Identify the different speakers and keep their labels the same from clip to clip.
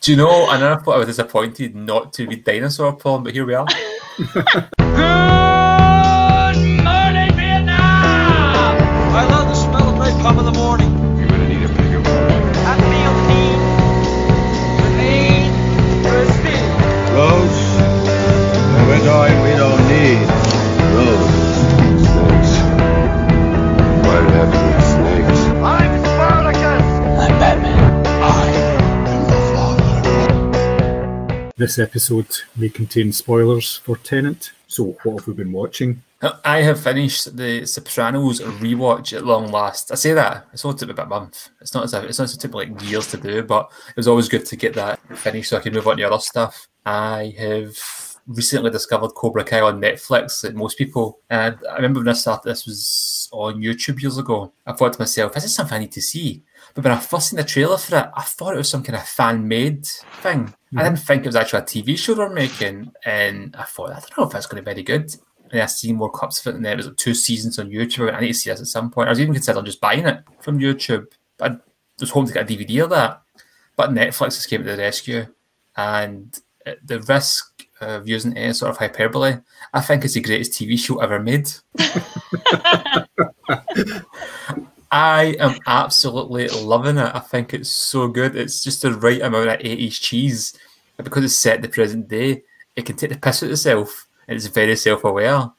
Speaker 1: Do you know? I never thought I was disappointed not to read dinosaur porn, but here we are.
Speaker 2: This episode may contain spoilers for Tenet. So, what have we been watching?
Speaker 1: I have finished the Sopranos rewatch at long last. I say that it's only took me about a month. It's not as if, it's not as it took like years to do, but it was always good to get that finished so I can move on to other stuff. I have recently discovered Cobra Kai on Netflix, like most people. And I remember when I started this was on YouTube years ago. I thought to myself, is this something I need to see? But when I first seen the trailer for it, I thought it was some kind of fan made thing. I didn't mm-hmm. think it was actually a TV show they're making, and I thought, I don't know if that's going to be very good. And I seen more clips of it, and there was like two seasons on YouTube. I need to see this at some point. I was even considering just buying it from YouTube. I was hoping to get a DVD of that, but Netflix just came to the rescue, and the risk of using any sort of hyperbole, I think it's the greatest TV show ever made. I am absolutely loving it. I think it's so good. It's just the right amount of 80s cheese. And because it's set the present day, it can take the piss out itself and it's very self aware.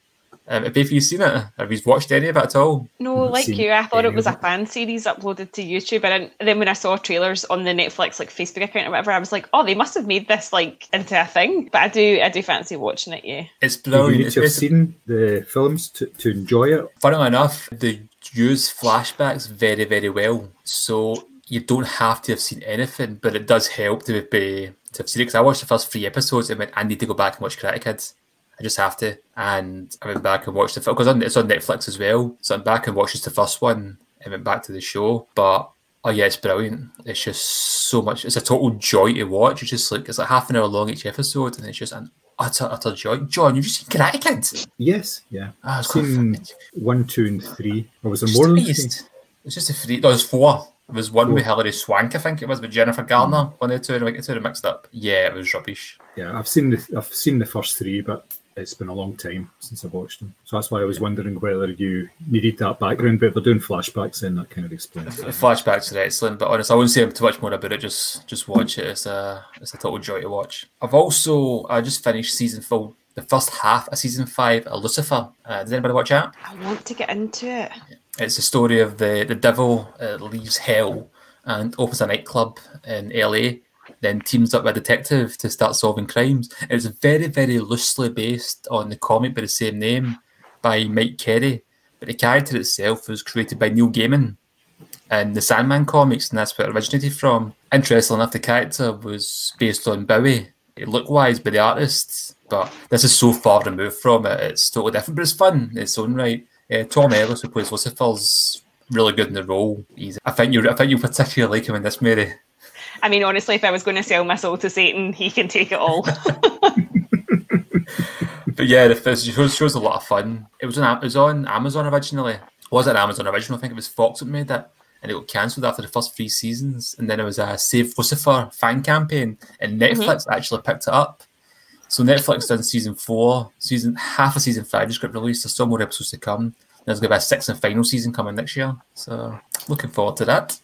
Speaker 1: Um, have you seen it? Have you watched any of it at all?
Speaker 3: No,
Speaker 2: Haven't
Speaker 3: like you, I thought it was a fan series uploaded to YouTube, and then- then when I saw trailers on the Netflix like Facebook account or whatever, I was like, oh, they must have made this like into a thing. But I do, I do fancy watching it. Yeah.
Speaker 1: It's brilliant.
Speaker 2: You
Speaker 1: brilliant.
Speaker 2: need
Speaker 1: It's
Speaker 2: to have seen the films to, to enjoy it.
Speaker 1: Funnily enough, they use flashbacks very, very well. So you don't have to have seen anything, but it does help to be to have seen it. Because I watched the first three episodes and went, I need to go back and watch Karate Kids. I just have to. And I went back and watched the film because it's on Netflix as well. So I'm back and watched just the first one and went back to the show. But oh yeah, it's brilliant. It's just so much. It's a total joy to watch. It's just like it's like half an hour long each episode, and it's just an utter utter joy. John, you've just seen Karate Kids?
Speaker 2: Yes, yeah.
Speaker 1: Ah,
Speaker 2: I've seen one, two, and three. Or was
Speaker 1: Just
Speaker 2: more than
Speaker 1: the
Speaker 2: three?
Speaker 1: It's just a three. No, there's four. There was one with Hilary Swank, I think it was, with Jennifer Garner. One of the two, and I get two of mixed up. Yeah, it was rubbish.
Speaker 2: Yeah, I've seen the I've seen the first three, but it's been a long time since I've watched them. So that's why I was wondering whether you needed that background. But if they're doing flashbacks, then that kind of explains
Speaker 1: The
Speaker 2: it.
Speaker 1: flashbacks are excellent, but honestly, I wouldn't say too much more about it. Just, just watch it. It's a, it's a total joy to watch. I've also, I just finished season four, the first half of season five, of Lucifer. Uh, does anybody watch that?
Speaker 3: I want to get into it.
Speaker 1: It's the story of the the devil uh, leaves hell and opens a nightclub in LA, then teams up with a detective to start solving crimes. It's very, very loosely based on the comic by the same name by Mike Carey, but the character itself was created by Neil Gaiman in the Sandman comics, and that's where it originated from. Interesting enough, the character was based on Bowie, look wise, by the artists, but this is so far removed from it, it's totally different, but it's fun in its own right. Uh, Tom Ellis, who plays Lucifer's really good in the role. He's, I think you, I think you particularly like him in this, Mary.
Speaker 3: I mean, honestly, if I was going to sell my soul to Satan, he can take it all.
Speaker 1: But yeah, the first show show's a lot of fun. It was on it was on Amazon originally. It was it Amazon original. I think it was Fox that made it, and it got cancelled after the first three seasons. And then it was a Save Lucifer fan campaign, and mm-hmm. Netflix actually picked it up. So Netflix done season four, season half of season five just got released. There's still more episodes to come. There's going to be a sixth and final season coming next year. So looking forward to that.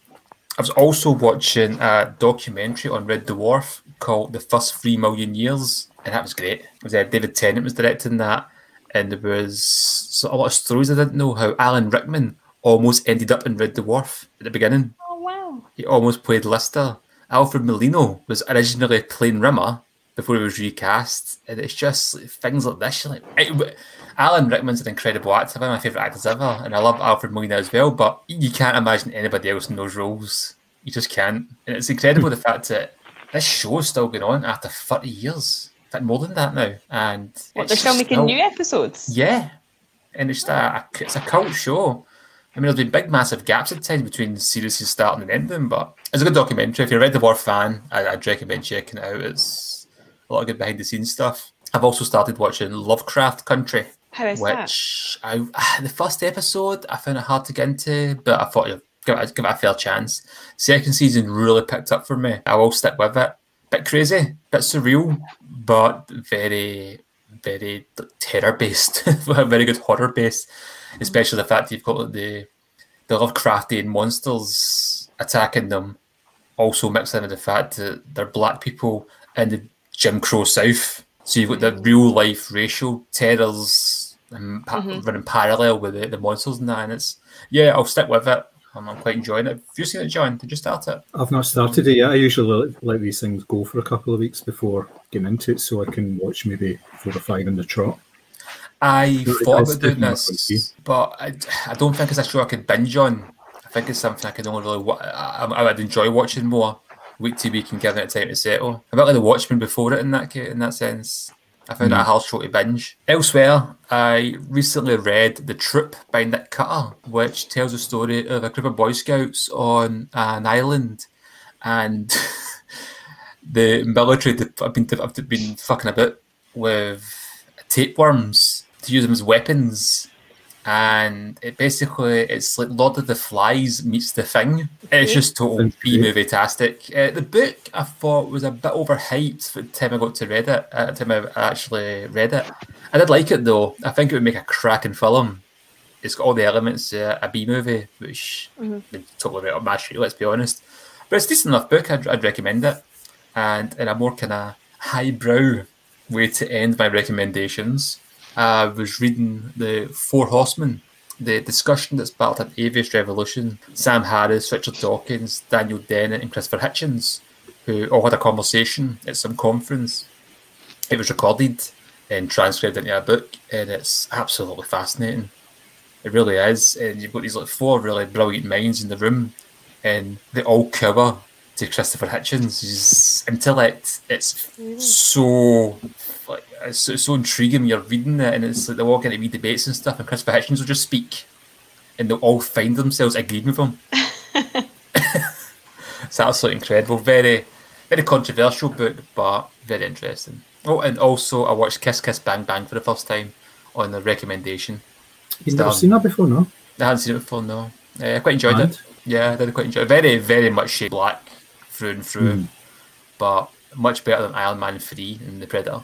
Speaker 1: I was also watching a documentary on Red Dwarf called The First Three Million Years, and that was great. It was uh, David Tennant was directing that, and there was so a lot of stories I didn't know how Alan Rickman almost ended up in Red Dwarf at the beginning.
Speaker 3: oh wow!
Speaker 1: He almost played Lister. Alfred Molina was originally playing Rimmer before he was recast, and it's just like, things like this. Like, it- Alan Rickman's an incredible actor, one of my favourite actors ever, and I love Alfred Molina as well. But you can't imagine anybody else in those roles. You just can't, and it's incredible the fact that this show is still going on after thirty years. In fact, more than that now, and
Speaker 3: What, they're still making new episodes?
Speaker 1: yeah, and it's a, a it's a cult show. I mean, there's been big, massive gaps at times between series starting and ending, but it's a good documentary. If you're a Red Dwarf fan, I, I'd recommend checking it out. It's a lot of good behind the scenes stuff. I've also started watching Lovecraft Country,
Speaker 3: How is that?
Speaker 1: which I the first episode I found it hard to get into, but I thought I'd give it, give it a fair chance. Second season really picked up for me. I will stick with it. bit crazy, bit surreal, but very, very terror based, very good horror based. Especially the fact that you've got the the Lovecraftian monsters attacking them, also mixed in with the fact that they're black people in the Jim Crow South. So you've got the real life racial terrors and pa- mm-hmm. running parallel with the, the monsters and that. And it's yeah, I'll stick with it. I'm, I'm quite enjoying it. Have you seen it, John? Did you start it?
Speaker 2: I've not started it yet. I usually let, let these things go for a couple of weeks before getting into it, so I can watch maybe four or five in the trot.
Speaker 1: I
Speaker 2: No, it
Speaker 1: thought
Speaker 2: does
Speaker 1: about doing this, but I, I don't think it's a show I could binge on. I think it's something I could only really. wa- I, I would enjoy watching more week to week and giving it time to settle. A bit like the Watchmen before it in that in that sense. I found it a mm. hard show to binge. Elsewhere, I recently read The Troop by Nick Cutter, which tells the story of a group of Boy Scouts on an island, and the military have been have been fucking about with tapeworms to use them as weapons. And it basically it's like Lord of the Flies meets the Thing. It's just total B movie tastic. Uh, the book I thought was a bit overhyped for the time I got to read it. At the time I actually read it, I did like it though. I think it would make a cracking film. It's got all the elements uh, a B movie, which is totally right up my street. Let's be honest, but it's a decent enough book. I'd, I'd recommend it, and in a more kind of highbrow way to end my recommendations, I was reading the Four Horsemen, the discussion that's about an Atheist Revolution. Sam Harris, Richard Dawkins, Daniel Dennett, and Christopher Hitchens, who all had a conversation at some conference. It was recorded and transcribed into a book, and it's absolutely fascinating. It really is, and you've got these like four really brilliant minds in the room, and they all cover to Christopher Hitchens. Intellect, it's so like it's so, so intriguing when you're reading it, and it's like they're walk into wee debates and stuff, and Christopher Hitchens will just speak, and they'll all find themselves agreeing with him. it's absolutely incredible. Very, very controversial book, but very interesting. Oh, and also I watched Kiss Kiss Bang Bang for the first time on the recommendation.
Speaker 2: You've never seen that before, no?
Speaker 1: I hadn't seen it before, no. Uh, I quite enjoyed
Speaker 2: Mad.
Speaker 1: it. Yeah, I did quite enjoy it. Very, very much Shane Black through and through,
Speaker 2: Mm.
Speaker 1: but much better than Iron Man 3 and The Predator.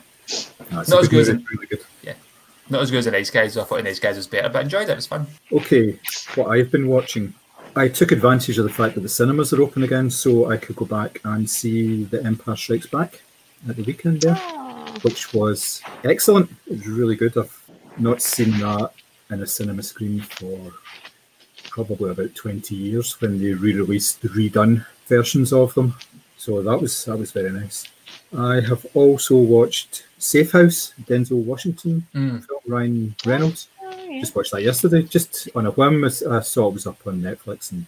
Speaker 2: No, it's
Speaker 1: Not as good as
Speaker 2: movie,
Speaker 1: it-
Speaker 2: really good.
Speaker 1: yeah, Not as good as The Nice Guys, I thought The Nice Guys was better, but I enjoyed it, it was fun.
Speaker 2: Okay, what I've been watching. I took advantage of the fact that the cinemas are open again, so I could go back and see The Empire Strikes Back at the weekend there, ah. which was excellent. It was really good. I've not seen that in a cinema screen for probably about 20 years when they re-released the redone versions of them. So that was that was very nice. I have also watched Safe House, Denzel Washington
Speaker 1: Mm.
Speaker 2: Ryan Reynolds
Speaker 3: Oh, yeah.
Speaker 2: just watched that yesterday, just on a whim. I I saw it was up on Netflix and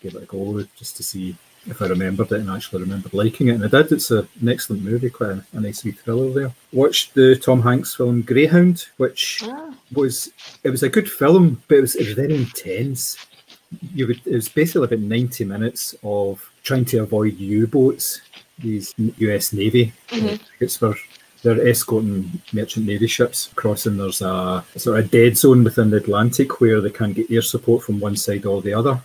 Speaker 2: gave it a go just to see if I remembered it and actually remembered liking it. And I did. It's a, an excellent movie, quite a, a nice wee thriller there. Watched the Tom Hanks film Greyhound, which
Speaker 3: Ah.
Speaker 2: was it was a good film, but it was it was very intense. You would it was basically about ninety minutes of trying to avoid U-boats, these U.S. Navy uh, frigates were they're escorting merchant navy ships across, and there's a sort of dead zone within the Atlantic where they can't get air support from one side or the other.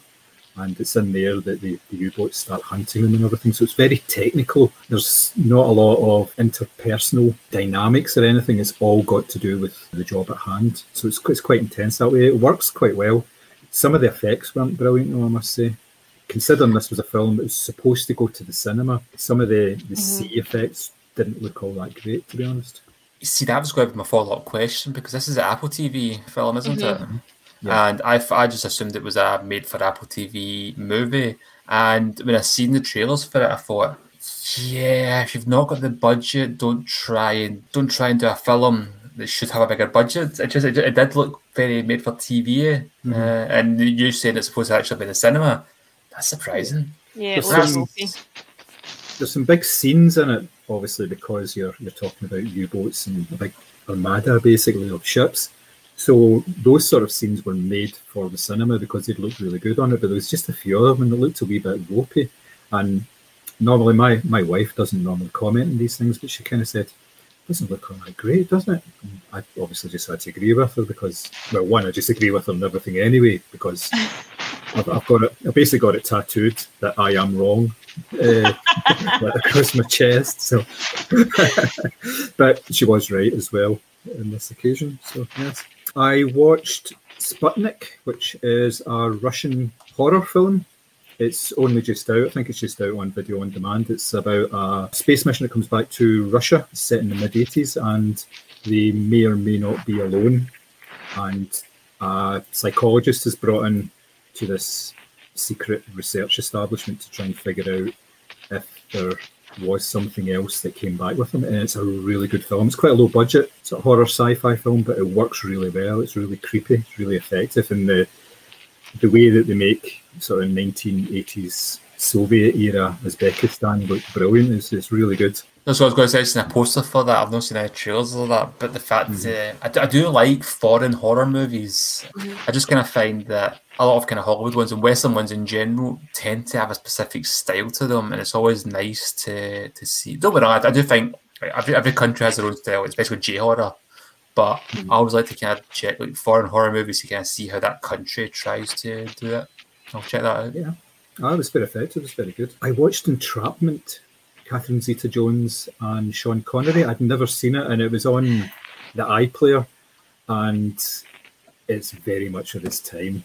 Speaker 2: And it's in there that the, the U-boats start hunting them and everything. So it's very technical. There's not a lot of interpersonal dynamics or anything. It's all got to do with the job at hand. So it's, it's quite intense that way. It works quite well. Some of the effects weren't brilliant, though, I must say considering this was a film that was supposed to go to the cinema, some of the, the mm-hmm. sea effects didn't look all that great, to be honest.
Speaker 1: See, that was going to be my follow up question because this is an Apple TV film, isn't it?
Speaker 2: Yeah.
Speaker 1: And I, I just assumed it was a made for Apple TV movie. And when I seen the trailers for it, I thought, yeah, if you've not got the budget, don't try and don't try and do a film that should have a bigger budget. It just it, it did look very made for TV, uh, and you saying it's supposed to actually be in the cinema. That's surprising.
Speaker 3: Yeah, it
Speaker 2: There's some- There's some big scenes in it, obviously, because you're you're talking about U-boats and a big armada, basically, of ships. So those sort of scenes were made for the cinema because they looked really good on it. But there was just a few of them, that looked a wee bit ropey. And normally, my my wife doesn't normally comment on these things, but she kind of said, "Doesn't look all that great, doesn't it?" And I obviously just had to agree with her because, well, one, I just agree with her on everything anyway because I've, I've got it. I basically got it tattooed that I am wrong uh, like across my chest. So, but she was right as well in this occasion. So yes, I watched Sputnik, which is a Russian horror film. It's only just out. I think it's just out on video on demand. It's about a space mission that comes back to Russia, set in the mid 80s, and they may or may not be alone. And a psychologist is brought in to this secret research establishment to try and figure out if there was something else that came back with them. And it's a really good film. It's quite a low budget, it's a horror sci-fi film, but it works really well. It's really creepy, it's really effective, and the the way that they make sort of 1980s Soviet era Uzbekistan look brilliant. It's, it's really good.
Speaker 1: That's what I was going to say. It's in a poster for that. I've not seen any trailers of that, but the fact uh, I, do, I do like foreign horror movies. I just kind of find that a lot of kind of Hollywood ones and Western ones in general tend to have a specific style to them, and it's always nice to to see. Don't get me wrong, I, I do think like, every, every country has their own style, especially J horror. But I always like to kind of check like foreign horror movies to kind of see how that country tries to do it. I'll check that out.
Speaker 2: Yeah. Ah, it was very effective. It was very good. I watched Entrapment, Catherine Zeta Jones and Sean Connery. I'd never seen it, and it was on the iPlayer, and it's very much of this time.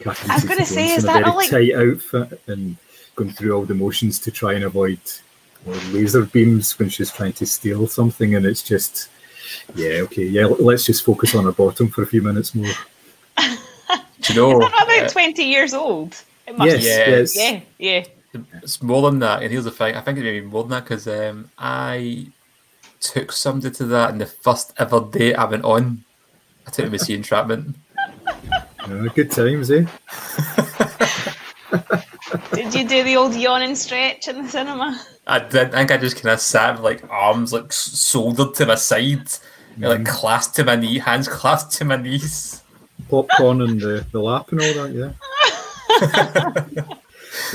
Speaker 2: Catherine
Speaker 3: I was gonna
Speaker 2: Zeta-Jones
Speaker 3: say,
Speaker 2: in
Speaker 3: is
Speaker 2: a
Speaker 3: that
Speaker 2: very
Speaker 3: not like-
Speaker 2: tight outfit and going through all the motions to try and avoid laser beams when she's trying to steal something, and it's just, yeah, okay, yeah. Let's just focus on her bottom for a few minutes more.
Speaker 1: Do you know?
Speaker 3: Is that about
Speaker 1: uh,
Speaker 3: 20 years old? It must
Speaker 2: Yes,
Speaker 1: Yeah.
Speaker 2: yes.
Speaker 3: Yeah, yeah.
Speaker 1: It's more than that, and here's the thing. I think it may be more than that because um, I took somebody to that, and the first ever date I went on, I took him to see Entrapment.
Speaker 2: Uh, good times, eh?
Speaker 3: Did you do the old yawn and stretch in the cinema?
Speaker 1: I did. I think I just kind of sat with like arms like soldered to my side, and, like mm-hmm. clasped to my knee, hands clasped to my knees.
Speaker 2: popcorn and the, the lap and all that, yeah.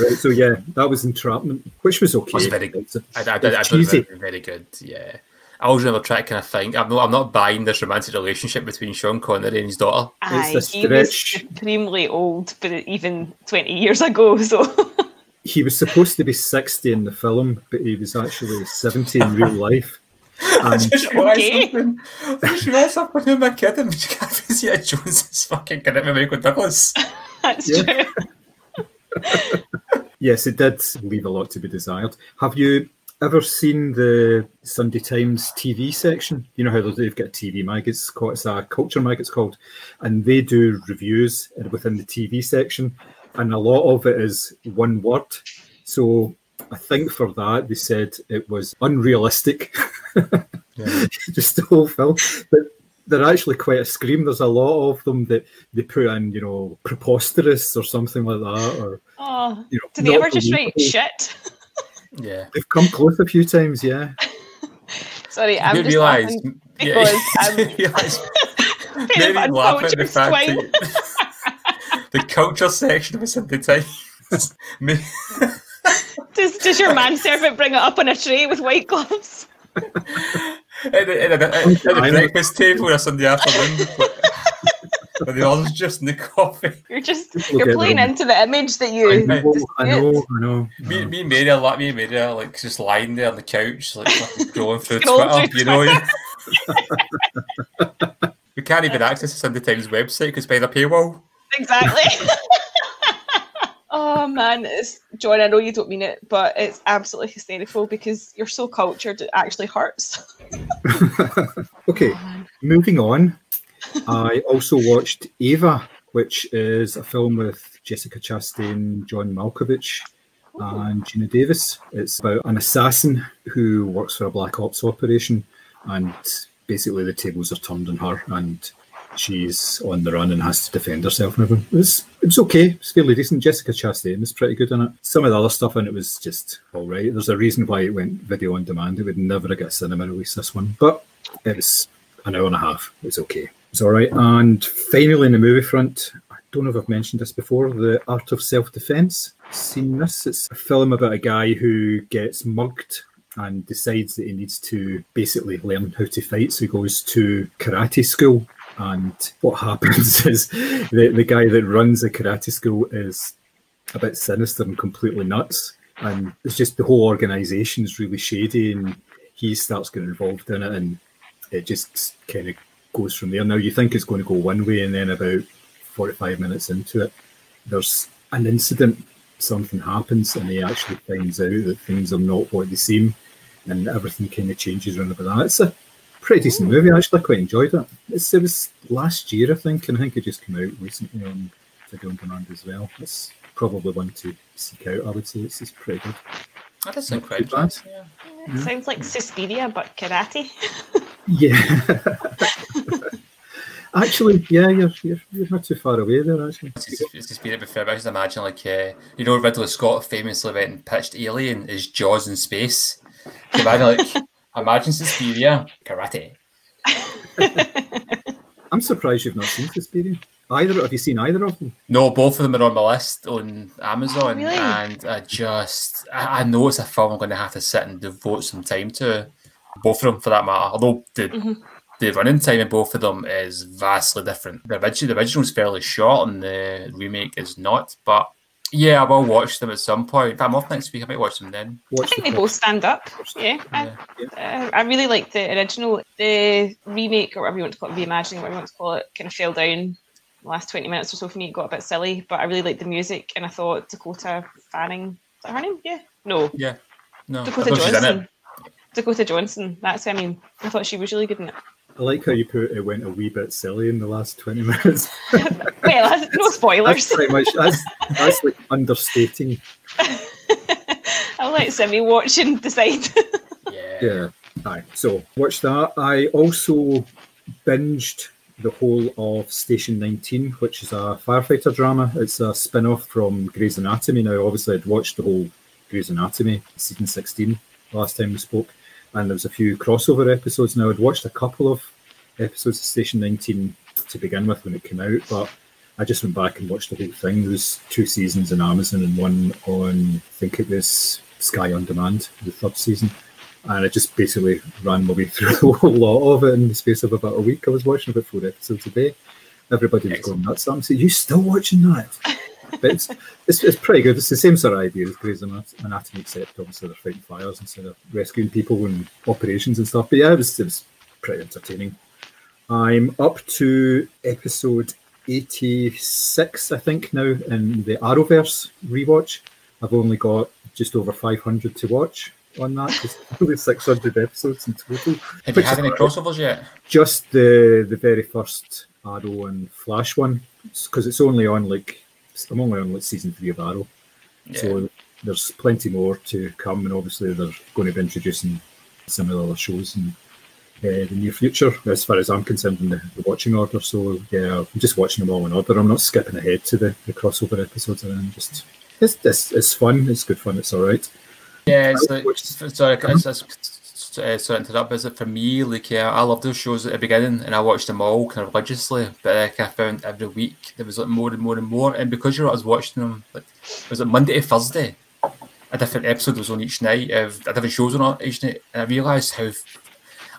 Speaker 2: right, so yeah, that was entrapment, which was okay.
Speaker 1: Was very
Speaker 2: It's a-
Speaker 1: I, I, I, I
Speaker 2: It's
Speaker 1: thought it was
Speaker 2: cheesy.
Speaker 1: very, very good. Yeah. I always remember trying to kind of think. I'm not. I'm not buying this romantic relationship between Sean Connery and his daughter.
Speaker 3: Aye,
Speaker 2: the
Speaker 3: he was
Speaker 2: stretch.
Speaker 3: supremely old, but even 20 years ago, so.
Speaker 2: He was supposed to be 60 in the film, but he was actually 70 in real life.
Speaker 1: I just realised
Speaker 3: Okay.
Speaker 1: something. I just realised something. Who am I kidding? Catherine Zeta-Jones is fucking good at Michael Douglas.
Speaker 3: That's
Speaker 2: Yeah.
Speaker 3: true.
Speaker 2: yes, it did leave a lot to be desired. Have you ever seen the Sunday Times TV section? You know how they've got a TV mag, it's called it's a culture mag, it's called, and they do reviews within the TV section, and a lot of it is one word. So I think for that they said it was unrealistic, just the whole film, but. They're actually quite a scream. There's a lot of them that they put in, you know, preposterous or something like that, or
Speaker 3: Oh,
Speaker 2: you know.
Speaker 3: did they ever just write shit?
Speaker 1: Yeah.
Speaker 2: They've come close a few times, yeah.
Speaker 3: Sorry, I'm
Speaker 1: you
Speaker 3: just
Speaker 1: realise,
Speaker 3: laughing
Speaker 1: yeah,
Speaker 3: because I'm
Speaker 1: you realise maybe laugh at the
Speaker 3: uncultured
Speaker 1: fact that the culture section of a Sunday Times. may-
Speaker 3: Does, does your manservant bring it up on a tray with white gloves?
Speaker 1: at the, at the, at the breakfast table on a Sunday afternoon. But the others just in the coffee.
Speaker 3: You're just
Speaker 2: People
Speaker 3: you're playing into the image that you.
Speaker 2: I know, I know, I know.
Speaker 1: Me, me and Mary, like me and Mary, are like just lying there on the couch, like fucking scrolling through Twitter.
Speaker 3: through
Speaker 1: you know, we can't even access the Sunday Times website because by the paywall.
Speaker 3: Exactly. oh man, it's John. I know you don't mean it, but it's absolutely hysterical because you're so cultured. It actually hurts.
Speaker 2: Okay, moving on. I also watched Ava, which is a film with Jessica Chastain, John Malkovich, and Geena Davis. It's about an assassin who works for a black ops operation, and basically the tables are turned on her, and she's on the run and has to defend herself. And everything. It's it's okay. It's fairly decent. Jessica Chastain is pretty good in it. Some of the other stuff in it was just all right. There's a reason why it went video on demand. It would never have got a cinema release this one, but it was an hour and a half. It's okay. It's all right. And finally, in the movie front, I don't know if I've mentioned this before. The Art of Self Defense. Seen this? It's a film about a guy who gets mugged and decides that he needs to basically learn how to fight. So he goes to karate school And what happens is the, the guy that runs the karate school is a bit sinister and completely nuts. And it's just the whole organisation is really shady, and he starts getting involved in it, and it just kind of goes from there. Now you think it's going to go one way, and then about forty-five minutes into it, there's an incident. Something happens, and he actually finds out that things are not what they seem, and everything kind of changes around about that. It's a pretty decent oh. movie. I actually quite enjoyed it. It's, it was last year, I think, and I think it just came out recently on video on demand as well. It's probably one to seek out. I would say it's, it's pretty good.
Speaker 1: Oh, that does sound
Speaker 2: Not
Speaker 1: quite
Speaker 2: too bad.
Speaker 1: good. Yeah.
Speaker 3: It sounds like Suspiria, but karate.
Speaker 2: Yeah. actually, yeah, you're, you're you're not too far away there. Actually,
Speaker 1: It's just, it's just been it before. but I just imagine like uh, you know Ridley Scott famously went and pitched Alien as Jaws in space. Can you imagine like imagine Suspiria karate.
Speaker 2: I'm surprised you've not seen Suspiria. Either have you seen either of them?
Speaker 1: No, both of them are on my list on Amazon,
Speaker 3: really?
Speaker 1: and I just I, I know it's a film I'm going to have to sit and devote some time to. Both of them, for that matter. Although the the running time in both of them is vastly different. The original the original is fairly short, and the remake is not. But yeah, I will watch them at some point. If I'm off next week, I might watch them then.
Speaker 3: I think
Speaker 2: the
Speaker 3: they both stand up. Yeah, I, uh, I really like the original. The remake, or whatever you want to call it, reimagining, whatever you want to call it, kind of fell down the last 20 minutes or so for me. It got a bit silly, but I really liked the music, and I thought Dakota Fanning, is that her name? Yeah. No,
Speaker 1: Yeah, no,
Speaker 3: Dakota
Speaker 1: know she's in it.
Speaker 3: Johnson. Dakota Johnson. That's who I mean. I thought she was really good in it.
Speaker 2: I like how you put it went a wee bit silly in the last twenty minutes.
Speaker 3: Well, that's, no
Speaker 2: That's
Speaker 3: spoilers.
Speaker 2: pretty much that's that's like understating.
Speaker 3: I'll let Simi watch and decide.
Speaker 1: Yeah,
Speaker 2: Yeah. Aye. So watch that. I also binged the whole of Station 19, which is a firefighter drama. It's a spin-off from Grey's Anatomy. Now, obviously, I'd watched the whole Grey's Anatomy season 16 last time we spoke, and there was a few crossover episodes. Now, I'd watched a couple of episodes of Station 19 to begin with when it came out, but I just went back and watched the whole thing. There was two seasons on Amazon and one on, I think it was Sky On Demand, the third season and I just basically ran my way through the whole lot of it in the space of about a week. I was watching about four episodes a day. Everybody was going nuts. I'm saying, "You still watching that?" But it's, it's it's pretty good. It's the same sort of idea as Grey's Anat- Anatomy, except obviously they're fighting fires instead of rescuing people and operations and stuff. But yeah, it was, it was pretty entertaining. I'm up to episode 86, I think, now in the Arrowverse rewatch. I've only got just over 500 to watch on that. Just only 600 episodes in total.
Speaker 1: Have you had any crossovers yet?
Speaker 2: Just the the very first Arrow and Flash one, because it's only on like I'm only on like season three of Arrow,
Speaker 1: Yeah.
Speaker 2: so there's plenty more to come, and obviously they're going to be introducing some of the other shows in uh, the near future, as far as I'm concerned, in the, the watching order. So yeah, I'm just watching them all in order. I'm not skipping ahead to the, the crossover episodes, and I'm just it's, it's it's fun. It's good fun. It's all right.
Speaker 1: Yeah, it's
Speaker 2: I
Speaker 1: like sorry, it's, it's, uh, sorry to interrupt. Is it for me? Like, yeah, I love those shows at the beginning, and I watched them all kind of religiously. But like, I found every week there was like more and more and more. And because you know, I was watching them, like, was it Monday to Thursday? A different episode was on each night of a different shows on each night, and I realised how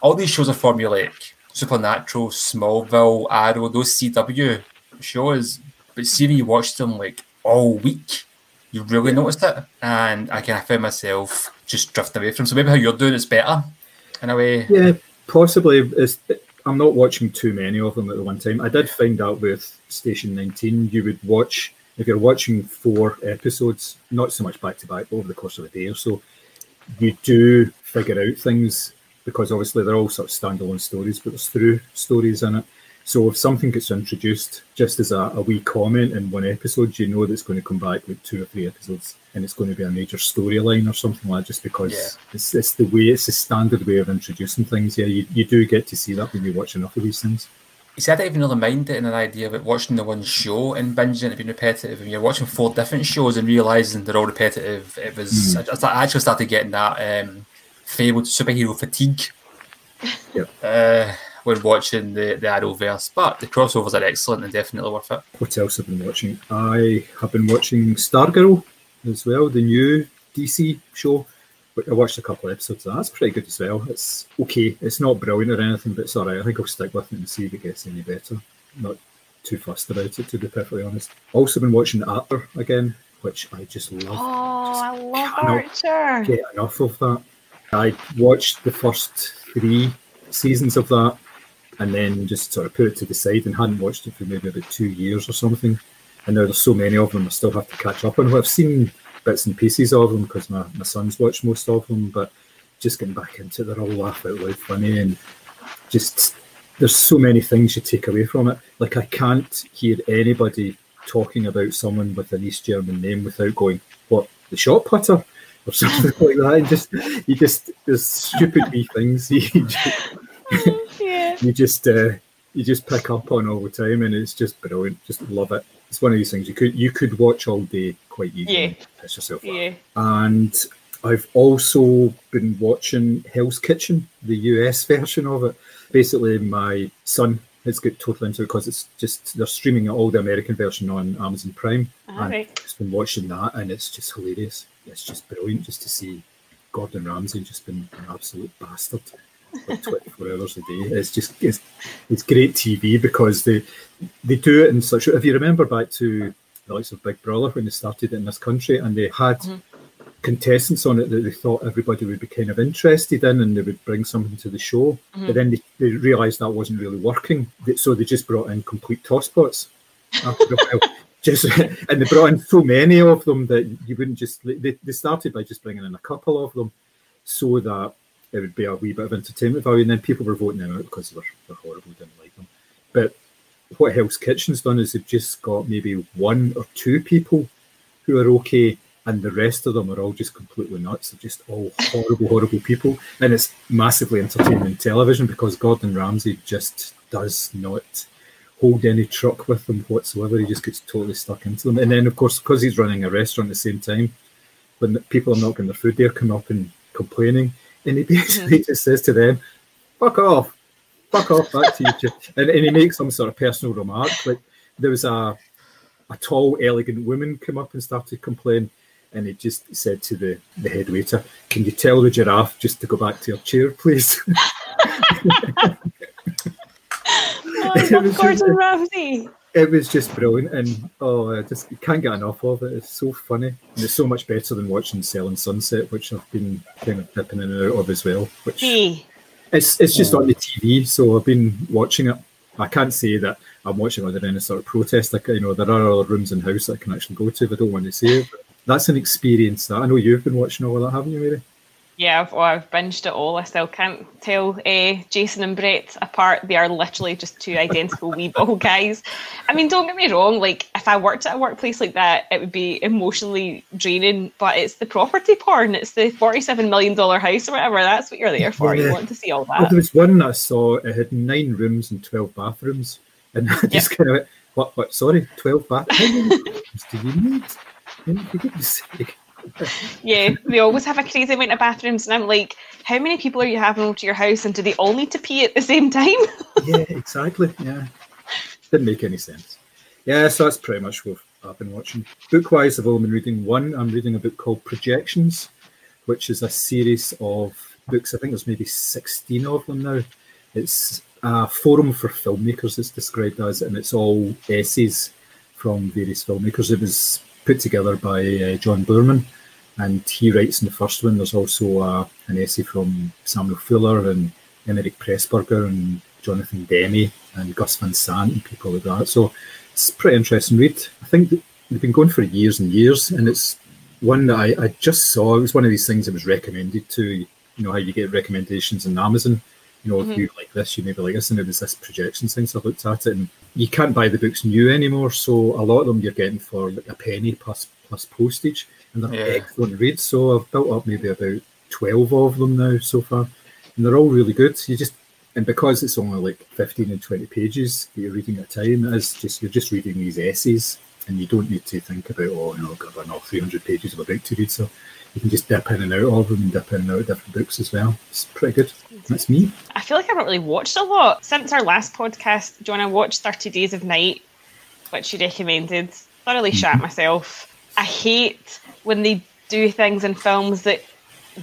Speaker 1: all these shows are formulaic. Supernatural, Smallville, Arrow, those CW shows. But see when you watch them like all week, you really noticed it. And I kind of found myself just drift away from. So maybe how you're doing is better in a way.
Speaker 2: Yeah, possibly. It's, I'm not watching too many of them at the one time. I did find out with Station 19, you would watch, if you're watching four episodes, not so much back to back, but over the course of a day or so, you do figure out things because obviously they're all sort of standalone stories, but there's through stories in it. So if something gets introduced just as a, a wee comment in one episode, you know that it's going to come back with two or three episodes and it's going to be a major storyline or something like that just because
Speaker 1: Yeah.
Speaker 2: it's, it's the way, it's the standard way of introducing things. Yeah, you, you do get to see that when you watch enough of these things.
Speaker 1: You see, I didn't even really mind it in an idea about watching the one show and binging it being repetitive. And you're watching four different shows and realizing they're all repetitive. It was I, I actually started getting that um, fabled superhero fatigue
Speaker 2: Yep.
Speaker 1: uh, when watching the the Arrowverse. But the crossovers are excellent and definitely worth it.
Speaker 2: What else have I been watching? I have been watching Stargirl as well, the new DC show. I watched a couple of episodes of that. That's pretty good as well. It's okay. It's not brilliant or anything, but it's all right. I think I'll stick with it and see if it gets any better. Not too fussed about it, to be perfectly honest. Also been watching Archer again, which I just love.
Speaker 3: Oh, I love Archer.
Speaker 2: Get enough of that. I watched the first three seasons of that and then just sort of put it to the side and hadn't watched it for maybe about two years or something. And now there's so many of them, I still have to catch up on. I've seen bits and pieces of them because my, my son's watched most of them, but just getting back into it, they're all laugh out loud funny and just there's so many things you take away from it. Like I can't hear anybody talking about someone with an East German name without going, "What the shot putter?" or something like that. And just you just there's stupid wee things you just. You just uh, you just pick up on all the time, and it's just brilliant. Just love it. It's one of these things you could you could watch all day quite easily.
Speaker 3: Yeah.
Speaker 2: and Piss yourself up.
Speaker 3: Yeah.
Speaker 2: And I've also been watching Hell's Kitchen, the US version of it. Basically, my son has got totally into it because it's just they're streaming all the American version on Amazon Prime.
Speaker 3: Ah,
Speaker 2: and
Speaker 3: right.
Speaker 2: I've just been watching that, and it's just hilarious. It's just brilliant just to see Gordon Ramsay just been an absolute bastard 24 hours a day. It's just it's, it's great TV because they they do it in such. If you remember back to the likes of Big Brother when they started it in this country, and they had mm-hmm. contestants on it that they thought everybody would be kind of interested in, and they would bring something to the show. Mm-hmm. But then they, they realised that wasn't really working, so they just brought in complete tosspots. After a while. Just and they brought in so many of them that you wouldn't just. They, they started by just bringing in a couple of them, so that it would be a wee bit of entertainment value, and then people were voting them out because they were, were horrible, didn't like them. But what Hell's Kitchen's done is they've just got maybe one or two people who are okay, and the rest of them are all just completely nuts. They're just all horrible, horrible people, and it's massively entertaining television because Gordon Ramsay just does not hold any truck with them whatsoever. He just gets totally stuck into them, and then of course because he's running a restaurant at the same time, when people are knocking their food, they're coming up and complaining, and he basically just says to them, "Fuck off." Fuck off, back to you. Jim." And, and he makes some sort of personal remark. Like there was a a tall, elegant woman come up and started to complain, and he just said to the, the head waiter, Can you tell the giraffe just to go back to her chair, please?
Speaker 3: Oh,
Speaker 2: It
Speaker 3: love
Speaker 2: was just
Speaker 3: Gordon
Speaker 2: a-
Speaker 3: Ramsay.
Speaker 2: it was just brilliant, and oh, I just you can't get enough of it. It's so funny, and it's so much better than watching Selling Sunset, which I've been kind of dipping in and out of as well. Which
Speaker 3: Hey.
Speaker 2: it's it's just oh. on the TV, so I've been watching it. I can't say that I'm watching under any sort of protest. Like you know, there are other rooms in house that I can actually go to if I don't want to see it. But that's an experience that I know you've been watching all of that, haven't you, Mary?
Speaker 3: Yeah, I've, oh, I've binged it all. I still can't tell uh, Jason and Brett apart. They are literally just two identical wee ball guys. I mean, don't get me wrong. Like, if I worked at a workplace like that, it would be emotionally draining. But it's the property porn. It's the forty-seven million dollar house or whatever. That's what you're there for. You
Speaker 2: Yeah.
Speaker 3: want to see all
Speaker 2: Well,
Speaker 3: that.
Speaker 2: there was one I saw. It had nine rooms and twelve bathrooms, and I just kind of went, what? What? Sorry, twelve bathrooms. How many bathrooms do you need? For goodness sake.
Speaker 3: Yeah, they always have a crazy amount of bathrooms, and I'm like, how many people are you having over to your house, and do they all need to pee at the same time?
Speaker 2: yeah, exactly. Yeah, didn't make any sense. Yeah, so that's pretty much what I've been watching. Book wise, I've only been reading one. I'm reading a book called Projections, which is a series of books. I think there's maybe 16 of them now. It's a forum for filmmakers, it's described as, and it's all essays from various filmmakers. It was put together by uh, John Boorman, and he writes in the first one. There's also uh, an essay from Samuel Fuller and Emeric Pressburger and Jonathan Demme and Gus Van Sant and people like that. So it's a pretty interesting read. I think that they've been going for years and years, and it's one that I, I just saw. It was one of these things that was recommended to you know how you get recommendations on Amazon. You know, if you like this, you maybe like this, and it was this projections thing. So I looked at it, and you can't buy the books new anymore. So a lot of them you're getting for like a penny plus plus postage, and they're
Speaker 1: Yeah.
Speaker 2: excellent reads. So I've built up maybe about twelve of them now so far, and they're all really good. You just and because it's only like fifteen and twenty pages that you're reading at a time, it's just you're just reading these essays, and you don't need to think about oh, you know, I've got another three hundred pages of a book to read. So you can just dip in and out of them and dip in and out of different books as well. It's pretty good. That's me.
Speaker 3: I feel like I haven't really watched a lot since our last podcast. John, I watched Thirty Days of Night, which you recommended. Thoroughly mm-hmm. shat myself. I hate when they do things in films that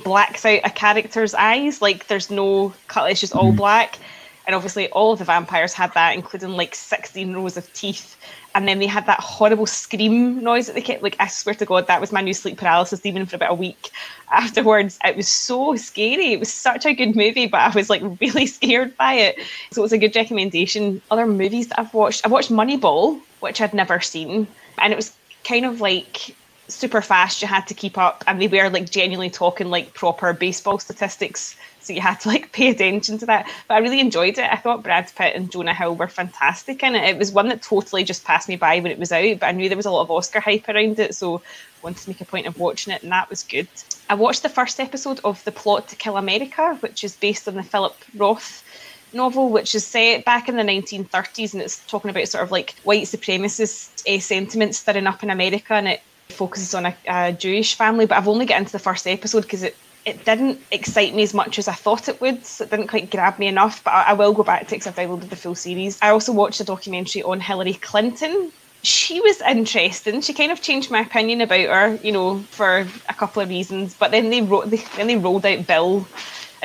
Speaker 3: blacks out a character's eyes. Like there's no cut; it's just all mm-hmm. black. And obviously, all of the vampires had that, including like 16 rows of teeth. And then they had that horrible scream noise that they kept. Like, I swear to God, that was my new sleep paralysis demon for about a week afterwards. It was so scary. It was such a good movie, but I was like really scared by it. So it was a good recommendation. Other movies that I've watched, I watched Moneyball, which I'd never seen. And it was kind of like super fast you had to keep up and they were like genuinely talking like proper baseball statistics so you had to like pay attention to that. But i really enjoyed it. I thought brad pitt and jonah hill were fantastic in it. It was one that totally just passed me by when it was out but i knew there was a lot of oscar hype around it so wanted to make a point of watching it and that was good. I watched the first episode of the plot to kill america which is based on the philip roth novel, which is set back in the 1930s, and it's talking about sort of like white supremacist uh, sentiments stirring up in America, and it focuses on a, a Jewish family. But I've only got into the first episode because it it didn't excite me as much as I thought it would. So it didn't quite grab me enough. But I, I will go back to it because I've downloaded the full series. I also watched a documentary on Hillary Clinton. She was interesting. She kind of changed my opinion about her, you know, for a couple of reasons. But then they wrote, they, then they rolled out Bill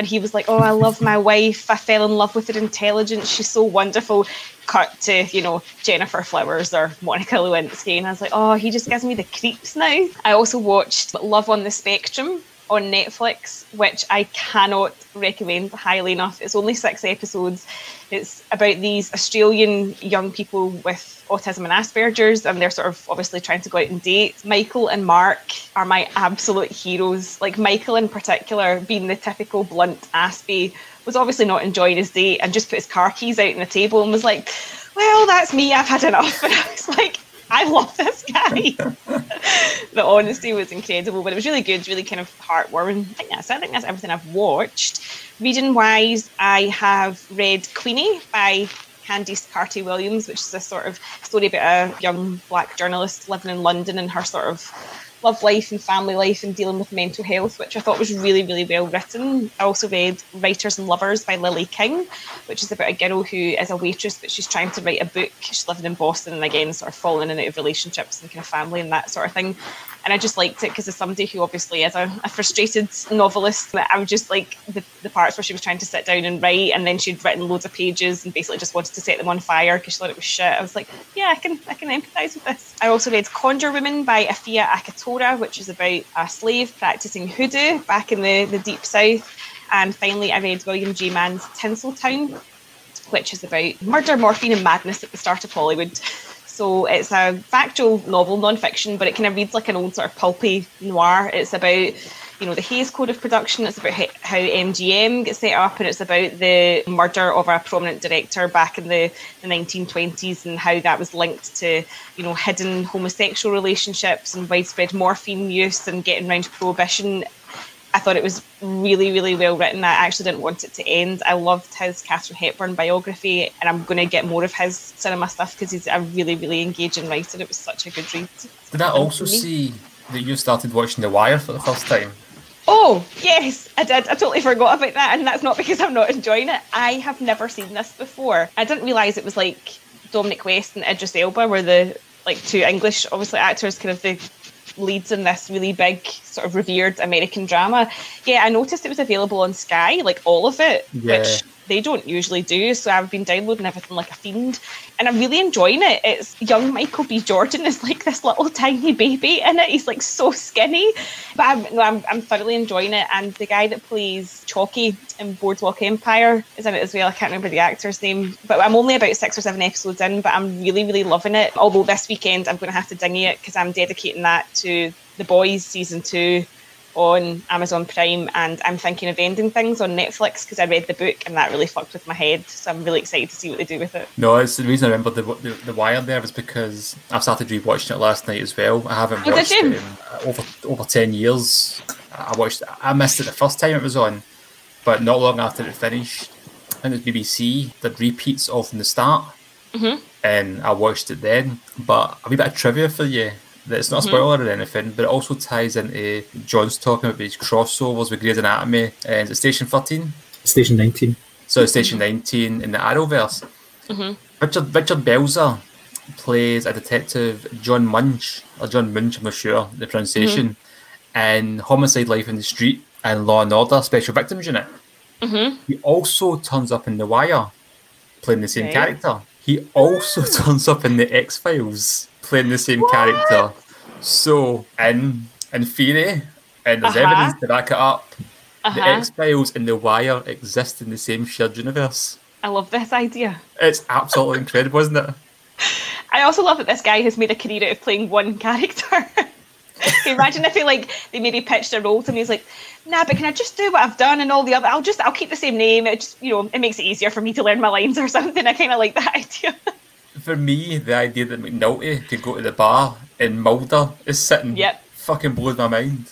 Speaker 3: and he was like, "Oh, I love my wife. I fell in love with her intelligence. She's so wonderful." Cut to you know Gennifer Flowers or Monica Lewinsky, and I was like, "Oh, he just gives me the creeps now." I also watched Love on the Spectrum on Netflix, which I cannot recommend highly enough. It's only six episodes. It's about these Australian young people with autism and Asperger's, and they're sort of obviously trying to go out and date. Michael and Mark are my absolute heroes. Like Michael in particular, being the typical blunt Aspie, was obviously not enjoying his date and just put his car keys out on the table and was like, "Well, that's me. I've had enough." And I was like. I love this guy. the honesty was incredible, but it was really good, really kind of heartwarming. I think that's. I think that's everything I've watched. Reading wise, I have read Queenie by Candice Carty Williams, which is a sort of story about a young black journalist living in London and her sort of love life and family life and dealing with mental health, which I thought was really, really well written. I also read Writers and Lovers by Lily King, which is about a girl who is a waitress, but she's trying to write a book. She's living in Boston and again, sort of falling in and out of relationships and kind of family and that sort of thing. And I just liked it because as somebody who obviously is a, a frustrated novelist, I was just like the, the parts where she was trying to sit down and write, and then she'd written loads of pages and basically just wanted to set them on fire because she thought it was shit. I was like, yeah, I can I can empathise with this. I also read Conjure Woman by Afia Akatora, which is about a slave practicing hoodoo back in the, the deep south. And finally, I read William J. Mann's Tinseltown, which is about murder, morphine, and madness at the start of Hollywood. So it's a factual novel, non-fiction, but it kind of reads like an old sort of pulpy noir. It's about, you know, the Hays Code of production. It's about how MGM gets set up, and it's about the murder of a prominent director back in the, the 1920s and how that was linked to, you know, hidden homosexual relationships and widespread morphine use and getting around prohibition. I thought it was really, really well written. I actually didn't want it to end. I loved his Katharine Hepburn biography, and I'm going to get more of his cinema stuff because he's a really, really engaging writer. It was such a good read.
Speaker 1: Did I also see that you started watching The Wire for the first time?
Speaker 3: Oh, yes, I did. I totally forgot about that, and that's not because I'm not enjoying it. I have never seen this before. I didn't realise it was like Dominic West and Idris Elba were the like two English, obviously actors, kind of the leads in this really big sort of revered American drama. Yeah, I noticed it was available on Sky, like all of it,
Speaker 1: Yeah.
Speaker 3: which they don't usually do. So I've been downloading everything like a fiend, and I'm really enjoying it. It's young Michael B. Jordan is like this little tiny baby in it. He's like so skinny, but I'm no, I'm, I'm thoroughly enjoying it. And the guy that plays Chalky in Boardwalk Empire is in it as well. I can't remember the actor's name, but I'm only about six or seven episodes in, but I'm really really loving it. Although this weekend I'm going to have to dingy it because I'm dedicating that to The Boys season two on Amazon Prime, and I'm thinking of ending things on Netflix because I read the book and that really fucked with my head. So I'm really excited to see what they do with it.
Speaker 1: No, it's the reason I remember the, the the Wire there was because I've started rewatching it last night as well. I haven't
Speaker 3: Oh,
Speaker 1: watched it in over over ten years. I watched. I missed it the first time it was on, but not long after it finished. I think it was BBC did repeats of from the start,
Speaker 3: Mhm.
Speaker 1: and I watched it then. But a wee bit of trivia for you. That it's not a
Speaker 3: Mhm.
Speaker 1: spoiler or anything, but it also ties into John's talking about these crossovers with Grey's Anatomy and it's Station 13.
Speaker 2: Station 19.
Speaker 1: So Station 19 in the Arrowverse. Richard Richard Belzer plays a detective, John Munch, or John Munch, I'm not sure the pronunciation, in Homicide Life in the Street. and Law and Order Special Victims Unit.
Speaker 3: Mhm.
Speaker 1: He also turns up in The Wire, playing the same
Speaker 3: Okay.
Speaker 1: character. He also turns up in The X Files, playing the same character. So, in in theory, and there's
Speaker 3: Uh-huh.
Speaker 1: evidence to back it up, the
Speaker 3: Uh-huh.
Speaker 1: X Files and The Wire exist in the same shared universe.
Speaker 3: I love this idea.
Speaker 1: It's absolutely incredible, isn't it?
Speaker 3: I also love that this guy has made a career out of playing one character. Imagine if he like they maybe pitched a role to him. He's like, "Nah, but can I just do what I've done and all the other? I'll just I'll keep the same name. It just you know it makes it easier for me to learn my lines or something. I kind of like that idea.
Speaker 1: For me, the idea that McNulty could go to the bar and Mulder is sitting
Speaker 3: Yep.
Speaker 1: fucking blows my mind.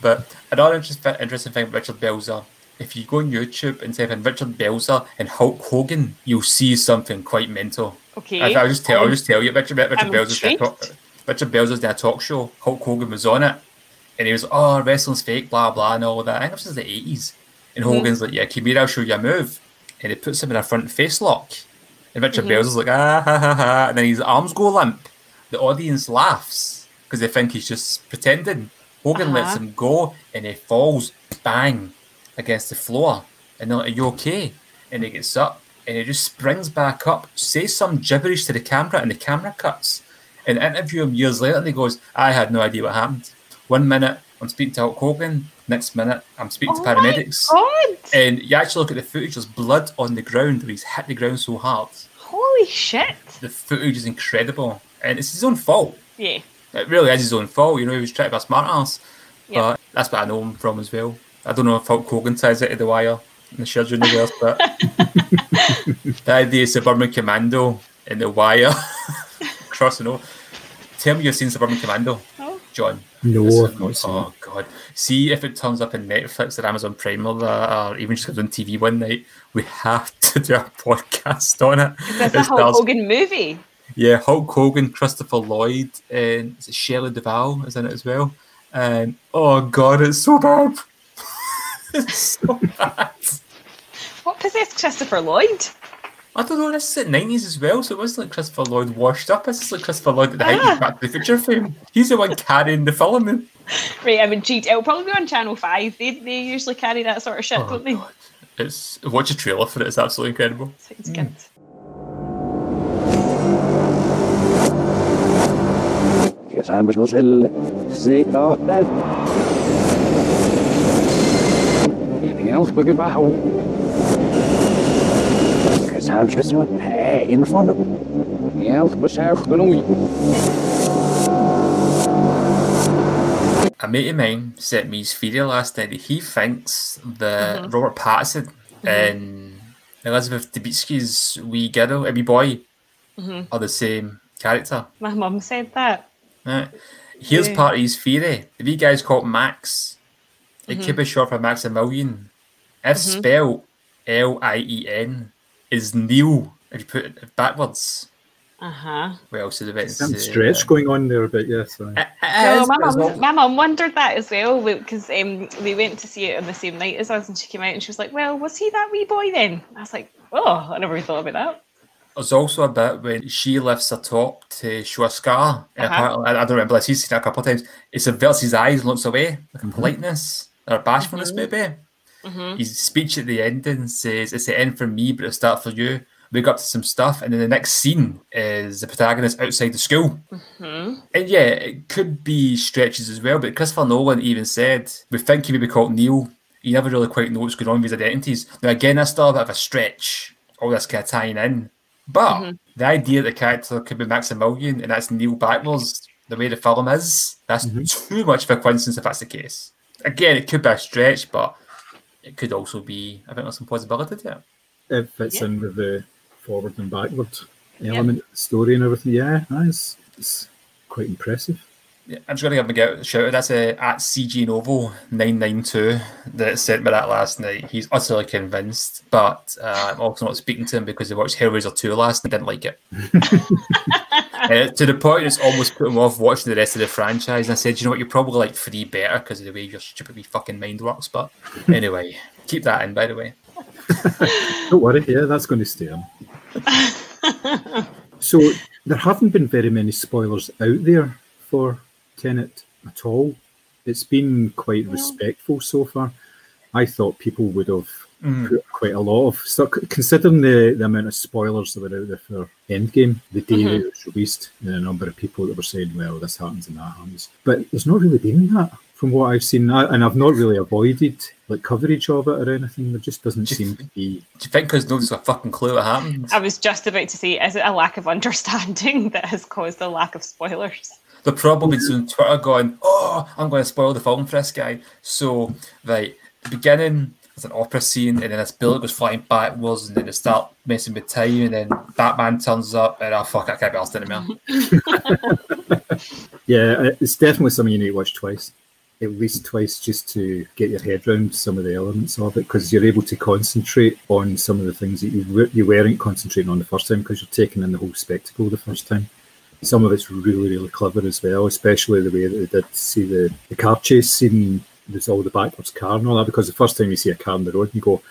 Speaker 1: But another interesting, interesting thing about Richard Belzer, if you go on YouTube and type in Richard Belzer and Hulk Hogan, you'll see something quite mental.
Speaker 3: Okay.
Speaker 1: I, I'll just tell, I'll just tell you, Richard, Richard
Speaker 3: I'm
Speaker 1: Belzer's a talk. Richard Belzer's a talk show. Hulk Hogan was on it, and he was, oh, wrestling's fake, blah blah, and all that. I think this was the eighties. And
Speaker 3: Mm-hmm.
Speaker 1: Hogan's like, yeah, come here, I'll show you a move, and he puts him in a front face lock. And Richard
Speaker 3: Mm-hmm.
Speaker 1: Belzer's like, ah ha ha ha, and then his arms go limp. The audience laughs because they think he's just pretending. Hogan lets
Speaker 3: Uh-huh.
Speaker 1: him go, and he falls bang against the floor. And they're like, Are you okay? And he gets up and he just springs back up, says some gibberish to the camera, and the camera cuts. And interview him years later, and he goes, I had no idea what happened. One minute, I'm speaking to Hulk Hogan. Next minute, I'm speaking to
Speaker 3: Oh my
Speaker 1: paramedics. And you actually look at the footage, there's blood on the ground where he's hit the ground so hard.
Speaker 3: Holy shit!
Speaker 1: The footage is incredible. And it's his own fault.
Speaker 3: Yeah.
Speaker 1: It really is his own fault. You know, he was trying to be a smart ass.
Speaker 3: Yeah.
Speaker 1: But that's what I know him from as well. I don't know if Hulk Hogan ties it to the wire in the shared universe, but the idea of Suburban Commando in the wire crossing over. Tell me you've seen Suburban Commando. John.
Speaker 2: No, I've not seen
Speaker 1: Oh god! See if it turns up in Netflix or Amazon Prime or, that, or even just goes on TV one night. We have to do a podcast on it.
Speaker 3: That's a Hulk Hogan movie.
Speaker 1: yeah, Hulk Hogan, Christopher Lloyd, and is it Shelley Duvall is in it as well. And oh god, it's so bad. it's so bad.
Speaker 3: What possessed Christopher Lloyd?
Speaker 1: I don't know. This is the nineties as well, so it wasn't like Christopher Lloyd washed up. This is like Christopher Lloyd at the height
Speaker 3: Ah.
Speaker 1: of Back to the Future fame. He's the one carrying the film.
Speaker 3: Right, I mean, gee, it'll probably be on Channel 5. They, they usually carry that sort of shit,
Speaker 1: Oh,
Speaker 3: don't they?
Speaker 1: God. It's watch a trailer for it. It's absolutely incredible.
Speaker 3: Sounds good.
Speaker 4: Yes, I'm was el see oh that. Anything else we could bow? Me. else was out gonna we.
Speaker 1: A mate of mine sent me his theory last night he thinks that mm-hmm. Robert Pattinson mm-hmm. and Elizabeth Debicki's wee girl, a wee boy, mm-hmm. are the same character.
Speaker 3: My mum said that.
Speaker 1: Right. Here's
Speaker 3: Yeah.
Speaker 1: part of his theory. The wee guy's called Max. It could be short for Maximilian. If spelled L I E N, is Neil. If you put it backwards,
Speaker 3: Uh huh.
Speaker 1: what else is it? It's,
Speaker 2: Some
Speaker 1: uh,
Speaker 2: stretch going on there, but yes. I-
Speaker 1: It- it
Speaker 3: Well, my mum, my mum wondered that as well because um, we went to see it on the same night as us, and she came out and she was like, "Well, was he that wee boy then?" I was like, "Oh, I never really thought about that."
Speaker 1: There's also a bit when she lifts her top to show a scar.
Speaker 3: Uh-huh.
Speaker 1: apparently, I I don't remember this, he's seen it a couple of times. It subverts his eyes and looks away, like a politeness or a bashfulness, maybe. Mm-hmm. His speech at the ending says, It's the end for me, but it'll start for you. We got to some stuff, and then the next scene is the protagonist outside the school. Mm-hmm. And yeah, it could be stretches as well, but Christopher Nolan even said, We think he may be called Neil. You never really quite know what's going on with his identities. Now, again, that's still a bit of a stretch, all this kind of tying in. But mm-hmm. the idea that the character could be Maximilian and that's Neil backwards, the way the film is, that's too much of a coincidence if that's the case. Again, it could be a stretch, but it could also be, I think there's some possibility to it.
Speaker 2: It fits
Speaker 3: Yeah.
Speaker 2: in with the forward and backward element of the story and everything. Yeah, that's it's quite impressive.
Speaker 1: I'm just going to give him a go- shout out. That's a, at CG Novo 992 that sent me that last night. He's utterly convinced, but uh, I'm also not speaking to him because he watched Hellraiser 2 last and didn't like it. Uh, to the point it's almost put him off watching the rest of the franchise. And I said, you know what, you're probably like three better because of the way your stupid wee fucking mind works. But anyway, keep that in, by the way.
Speaker 2: Don't worry, yeah, that's going to stay on. so there haven't been very many spoilers out there for Tenet at all. it's been quite respectful so far. I thought people would have
Speaker 1: Mm.
Speaker 2: put quite a lot of stuff, considering the, the amount of spoilers that were out there for Endgame the day
Speaker 3: Mhm.
Speaker 2: it was released, and a number of people that were saying, well, this happens and that happens. But there's not really been that from what I've seen, I- and I've not really avoided like coverage of it or anything. There just doesn't
Speaker 1: Just-
Speaker 2: seem to be.
Speaker 1: Do you think because nobody's got a fucking clue what happens?
Speaker 3: I was just about to say, is it a lack of understanding that has caused a lack of spoilers?
Speaker 1: They're probably on Twitter going, "Oh, I'm going to spoil the film for this guy." So, right, the beginning is an opera scene, and then this bullet goes flying backwards, and then they start messing with time, and then Batman turns up, and oh fuck, I can't be asked anymore.
Speaker 2: Yeah, uh, it's definitely something you need to watch twice, at least twice, just to get your head around some of the elements of it, because you're able to concentrate on some of the things that you you weren't concentrating on the first time, because you're taking in the whole spectacle the first time. Some of it's really, really clever as well, especially the way that they did see the, the car chase scene. There's all the backwards car and all that, because the first time you see a car on the road, you go,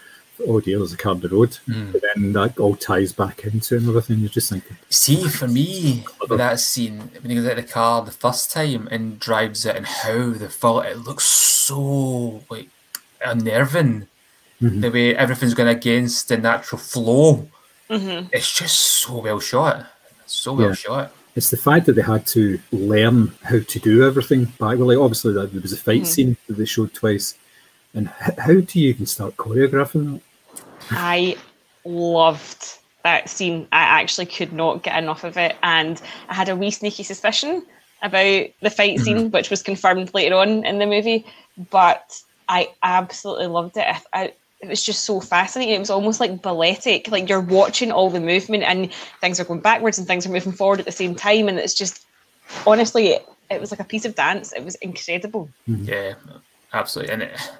Speaker 2: "Oh dear, there's a car on the road,"
Speaker 1: Mm.
Speaker 2: but then that all ties back into another thing. You're just thinking,
Speaker 1: See, for me, that scene, when he goes out of the car the first time and drives it, and how the fall, it looks so like unnerving.
Speaker 2: Mhm.
Speaker 1: The way everything's going against the natural flow.
Speaker 3: hmm
Speaker 1: It's just so well shot. So well
Speaker 2: Yeah.
Speaker 1: shot.
Speaker 2: It's the fact that they had to learn how to do everything back. Well, like obviously that there was a fight
Speaker 3: Mhm.
Speaker 2: scene that they showed twice, and h- how do you even start choreographing that?
Speaker 3: I loved that scene. I actually could not get enough of it, and I had a wee sneaky suspicion about the fight scene, which was confirmed later on in the movie. But I absolutely loved it. I, I, it was just so fascinating. It was almost like balletic. Like you're watching all the movement, and things are going backwards and things are moving forward at the same time, and it's just honestly, it, it was like a piece of dance. It was incredible.
Speaker 1: Yeah, absolutely. And it,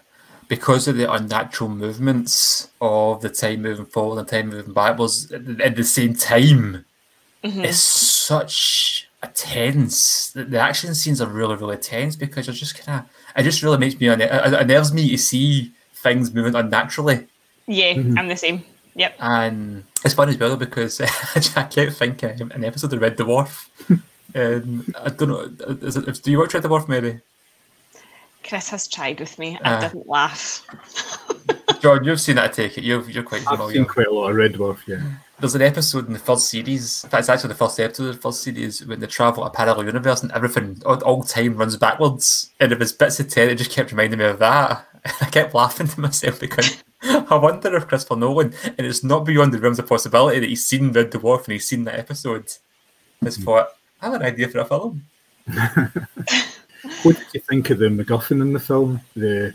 Speaker 1: because of the unnatural movements of the time moving forward and time moving backwards at the, at the same time,
Speaker 3: Mhm.
Speaker 1: it's such a tense. The, the action scenes are really, really tense because you're just kind of. It just really makes me. unner- It it unnerves me to see things moving unnaturally.
Speaker 3: Yeah,
Speaker 2: Mhm.
Speaker 3: I'm the same. Yep.
Speaker 1: And it's fun as well because I kept thinking an episode of Red Dwarf. um, I don't know. Is it, do you watch Red Dwarf, Mary?
Speaker 3: Chris has tried with me. I
Speaker 1: Ah.
Speaker 3: didn't laugh.
Speaker 1: John, you've seen that. I take it. You've, you're quite
Speaker 2: I've
Speaker 1: familiar.
Speaker 2: seen quite a lot of Red Dwarf. Yeah,
Speaker 1: There's an episode in the first series. That's actually the first episode of the first series when they travel a parallel universe and everything, all, all time runs backwards. And if it's bits of ten, it just kept reminding me of that. I kept laughing to myself because I wonder if Christopher Nolan, and it's not beyond the realms of possibility that he's seen Red Dwarf and he's seen that episode, has hmm. thought, I have an idea for a film.
Speaker 2: what did you think of the MacGuffin in the film? The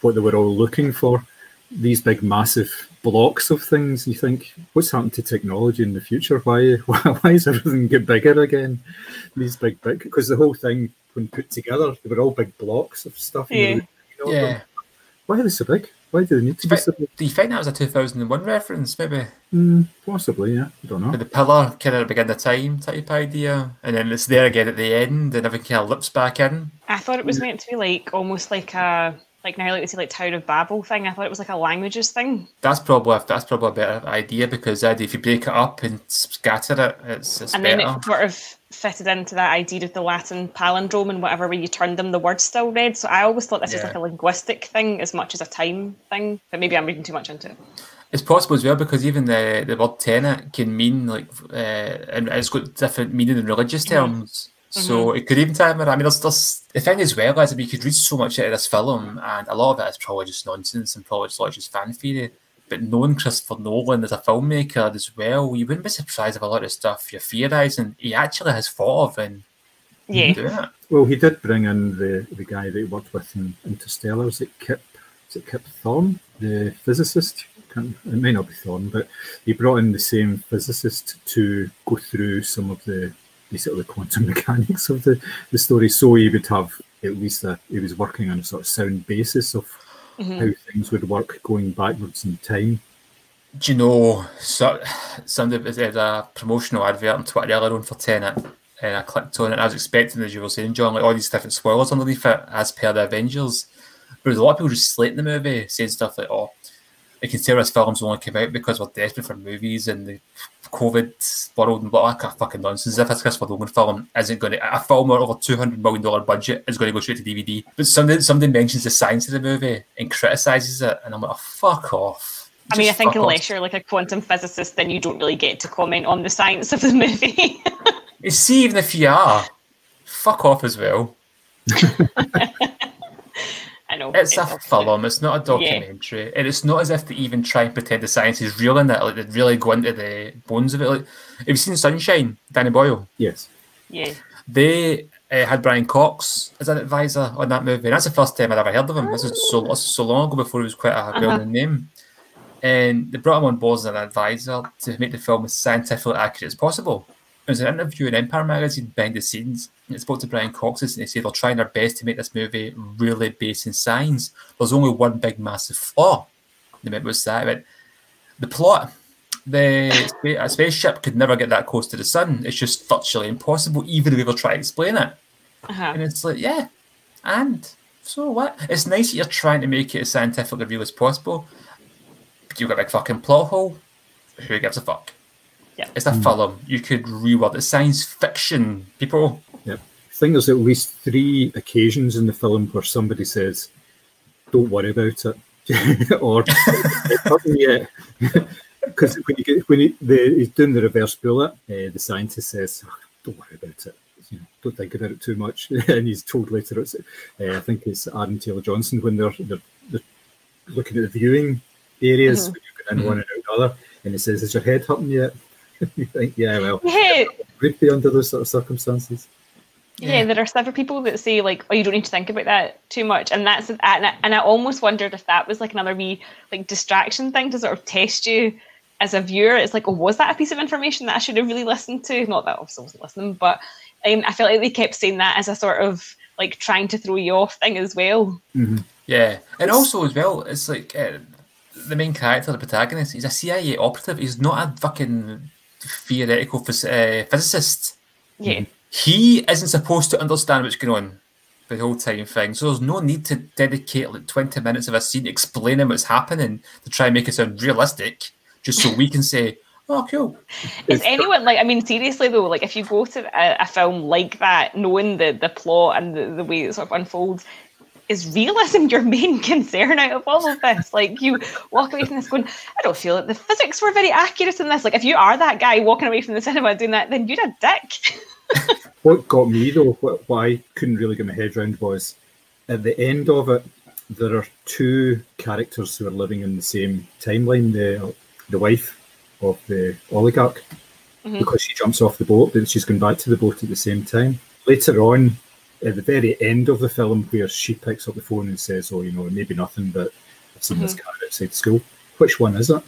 Speaker 2: what they were all looking for? These big, massive blocks of things. You think, what's happened to technology in the future? Why, why, why is everything get bigger again? These big, big, because the whole thing, when put together, they were all big blocks of stuff.
Speaker 3: Yeah.
Speaker 2: were looking over.
Speaker 1: Yeah.
Speaker 2: Why are they so big? Why do they need to be so big?
Speaker 1: Do you think that was a 2001 reference, maybe?
Speaker 2: Mm, possibly, yeah. I don't know.
Speaker 1: With the pillar kind of begin the time type idea, and then it's there again at the end, and everything kind of lips back in.
Speaker 3: I thought it was meant to be like almost like a like now like we say like Tower of Babel thing. I thought it was like a languages thing.
Speaker 1: That's probably that's probably a better idea because uh, if you break it up and scatter it, it's, it's
Speaker 3: And
Speaker 1: better.
Speaker 3: then it sort of fitted into that idea of the Latin palindrome and whatever way you turned them, the words still read. So I always thought this was like a linguistic thing as much as a time thing. But maybe I'm reading too much into it.
Speaker 1: It's possible as well because even the, the word tenet can mean like, uh, and it's got different meaning in religious terms. So it could even time it. I mean, there's, there's the thing as well is that you could read so much out of this film, and a lot of it is probably just nonsense and probably just, like, just fan theory. But knowing Christopher Nolan as a filmmaker as well, you wouldn't be surprised if a lot of stuff you're theorising he actually has thought of and
Speaker 3: Yeah.
Speaker 1: doing it.
Speaker 2: Well, he did bring in the, the guy that he worked with in Interstellar. Is it Kip? Is it Kip Thorne, the physicist? Can't, it may not be Thorne, but he brought in the same physicist to go through some of the basically the quantum mechanics of the, the story. So he would have at least a, he was working on a sort of sound basis of
Speaker 3: Mhm.
Speaker 2: how things would work going backwards in time.
Speaker 1: Do you know, so, somebody there's a promotional advert on Twitter earlier on for Tenet, and I clicked on it. And I was expecting, as you were saying, John, like all these different spoilers underneath it, as per the Avengers. But there's a lot of people just slating the movie, saying stuff like, "Oh, you can tell this film's only came out because we're desperate for movies, and the COVID world and all that kind of fucking nonsense. If a Christopher Nolan film isn't going to, a film with over two hundred million dollar budget is going to go straight to DVD. But somebody somebody mentions the science of the movie and criticizes it, and I'm like, oh, fuck off.
Speaker 3: I mean, I think unless
Speaker 1: off.
Speaker 3: you're like a quantum physicist, then you don't really get to comment on the science of the movie.
Speaker 1: see, even if you are, fuck off as well.
Speaker 3: I know.
Speaker 1: It's a film. It's not a documentary, and it's not as if they even try and pretend the science is real in it. Like they really go into the bones of it. Like, have you seen Sunshine? Danny Boyle.
Speaker 2: Yes.
Speaker 3: Yeah.
Speaker 1: They uh, had Brian Cox as an advisor on that movie. And that's the first time I'd ever heard of him. This is so this is so long ago before he was quite a well-known name. And they brought him on board as an advisor to make the film as scientifically accurate as possible. There was an interview in Empire magazine behind the scenes. And it spoke to Brian Cox and they said they're trying their best to make this movie really based in science. There's only one big massive flaw. They went, what's that? Went, the plot. The a spaceship could never get that close to the sun. It's just virtually impossible, even if we ever try to explain it.
Speaker 3: Uh-huh.
Speaker 1: And it's like, yeah, and so what? It's nice that you're trying to make it as scientifically real as possible. But you've got a big fucking plot hole. Who gives a fuck?
Speaker 3: Yeah.
Speaker 1: It's a film. You could reword it. Science fiction, people.
Speaker 2: Yep. I think there's at least three occasions in the film where somebody says, "Don't worry about it," or "It yet." Because when you get when he, the, he's doing the reverse bullet, uh, the scientist says, "Oh, "Don't worry about it. You know, don't think about it too much." and he's told later, it's, uh, I think it's Aaron Taylor Johnson when they're, they're they're looking at the viewing areas when you're going in one and out the other, and he says, "Is your head hurting yet?" you think, "Yeah, well,
Speaker 3: Yeah,
Speaker 2: would be under those sort of circumstances."
Speaker 3: yeah, there are several people that say like, "Oh, you don't need to think about that too much," and that's and I, and I almost wondered if that was like another wee like distraction thing to sort of test you as a viewer. It's like, oh, was that a piece of information that I should have really listened to? Not that I obviously wasn't listening, but um, I felt like they kept saying that as a sort of like trying to throw you off thing as well.
Speaker 1: Yeah, and also as well, it's like uh, the main character, the protagonist. He's a CIA operative. He's not a fucking theoretical phys- uh, physicist.
Speaker 3: Yeah,
Speaker 1: he isn't supposed to understand what's going on the whole time thing. So there's no need to dedicate like 20 minutes of a scene explaining what's happening to try and make it sound realistic, just so we can say, oh, cool.
Speaker 3: Is anyone like? I mean, seriously though, like if you go to a, a film like that, knowing the the plot and the, the way it sort of unfolds, is realism your main concern out of all of this? Like you walk away from this going, I don't feel like the physics were very accurate in this. Like if you are that guy walking away from the cinema doing that, then you're a dick.
Speaker 2: What got me though, what, what I couldn't really get my head around was at the end of it, there are two characters who are living in the same timeline. The the wife of the oligarch, mm-hmm. because she jumps off the boat, but she's going back to the boat at the same time. Later on, at the very end of the film, where she picks up the phone and says, "Oh, you know, maybe nothing, but I've seen this car outside school." Which one is it?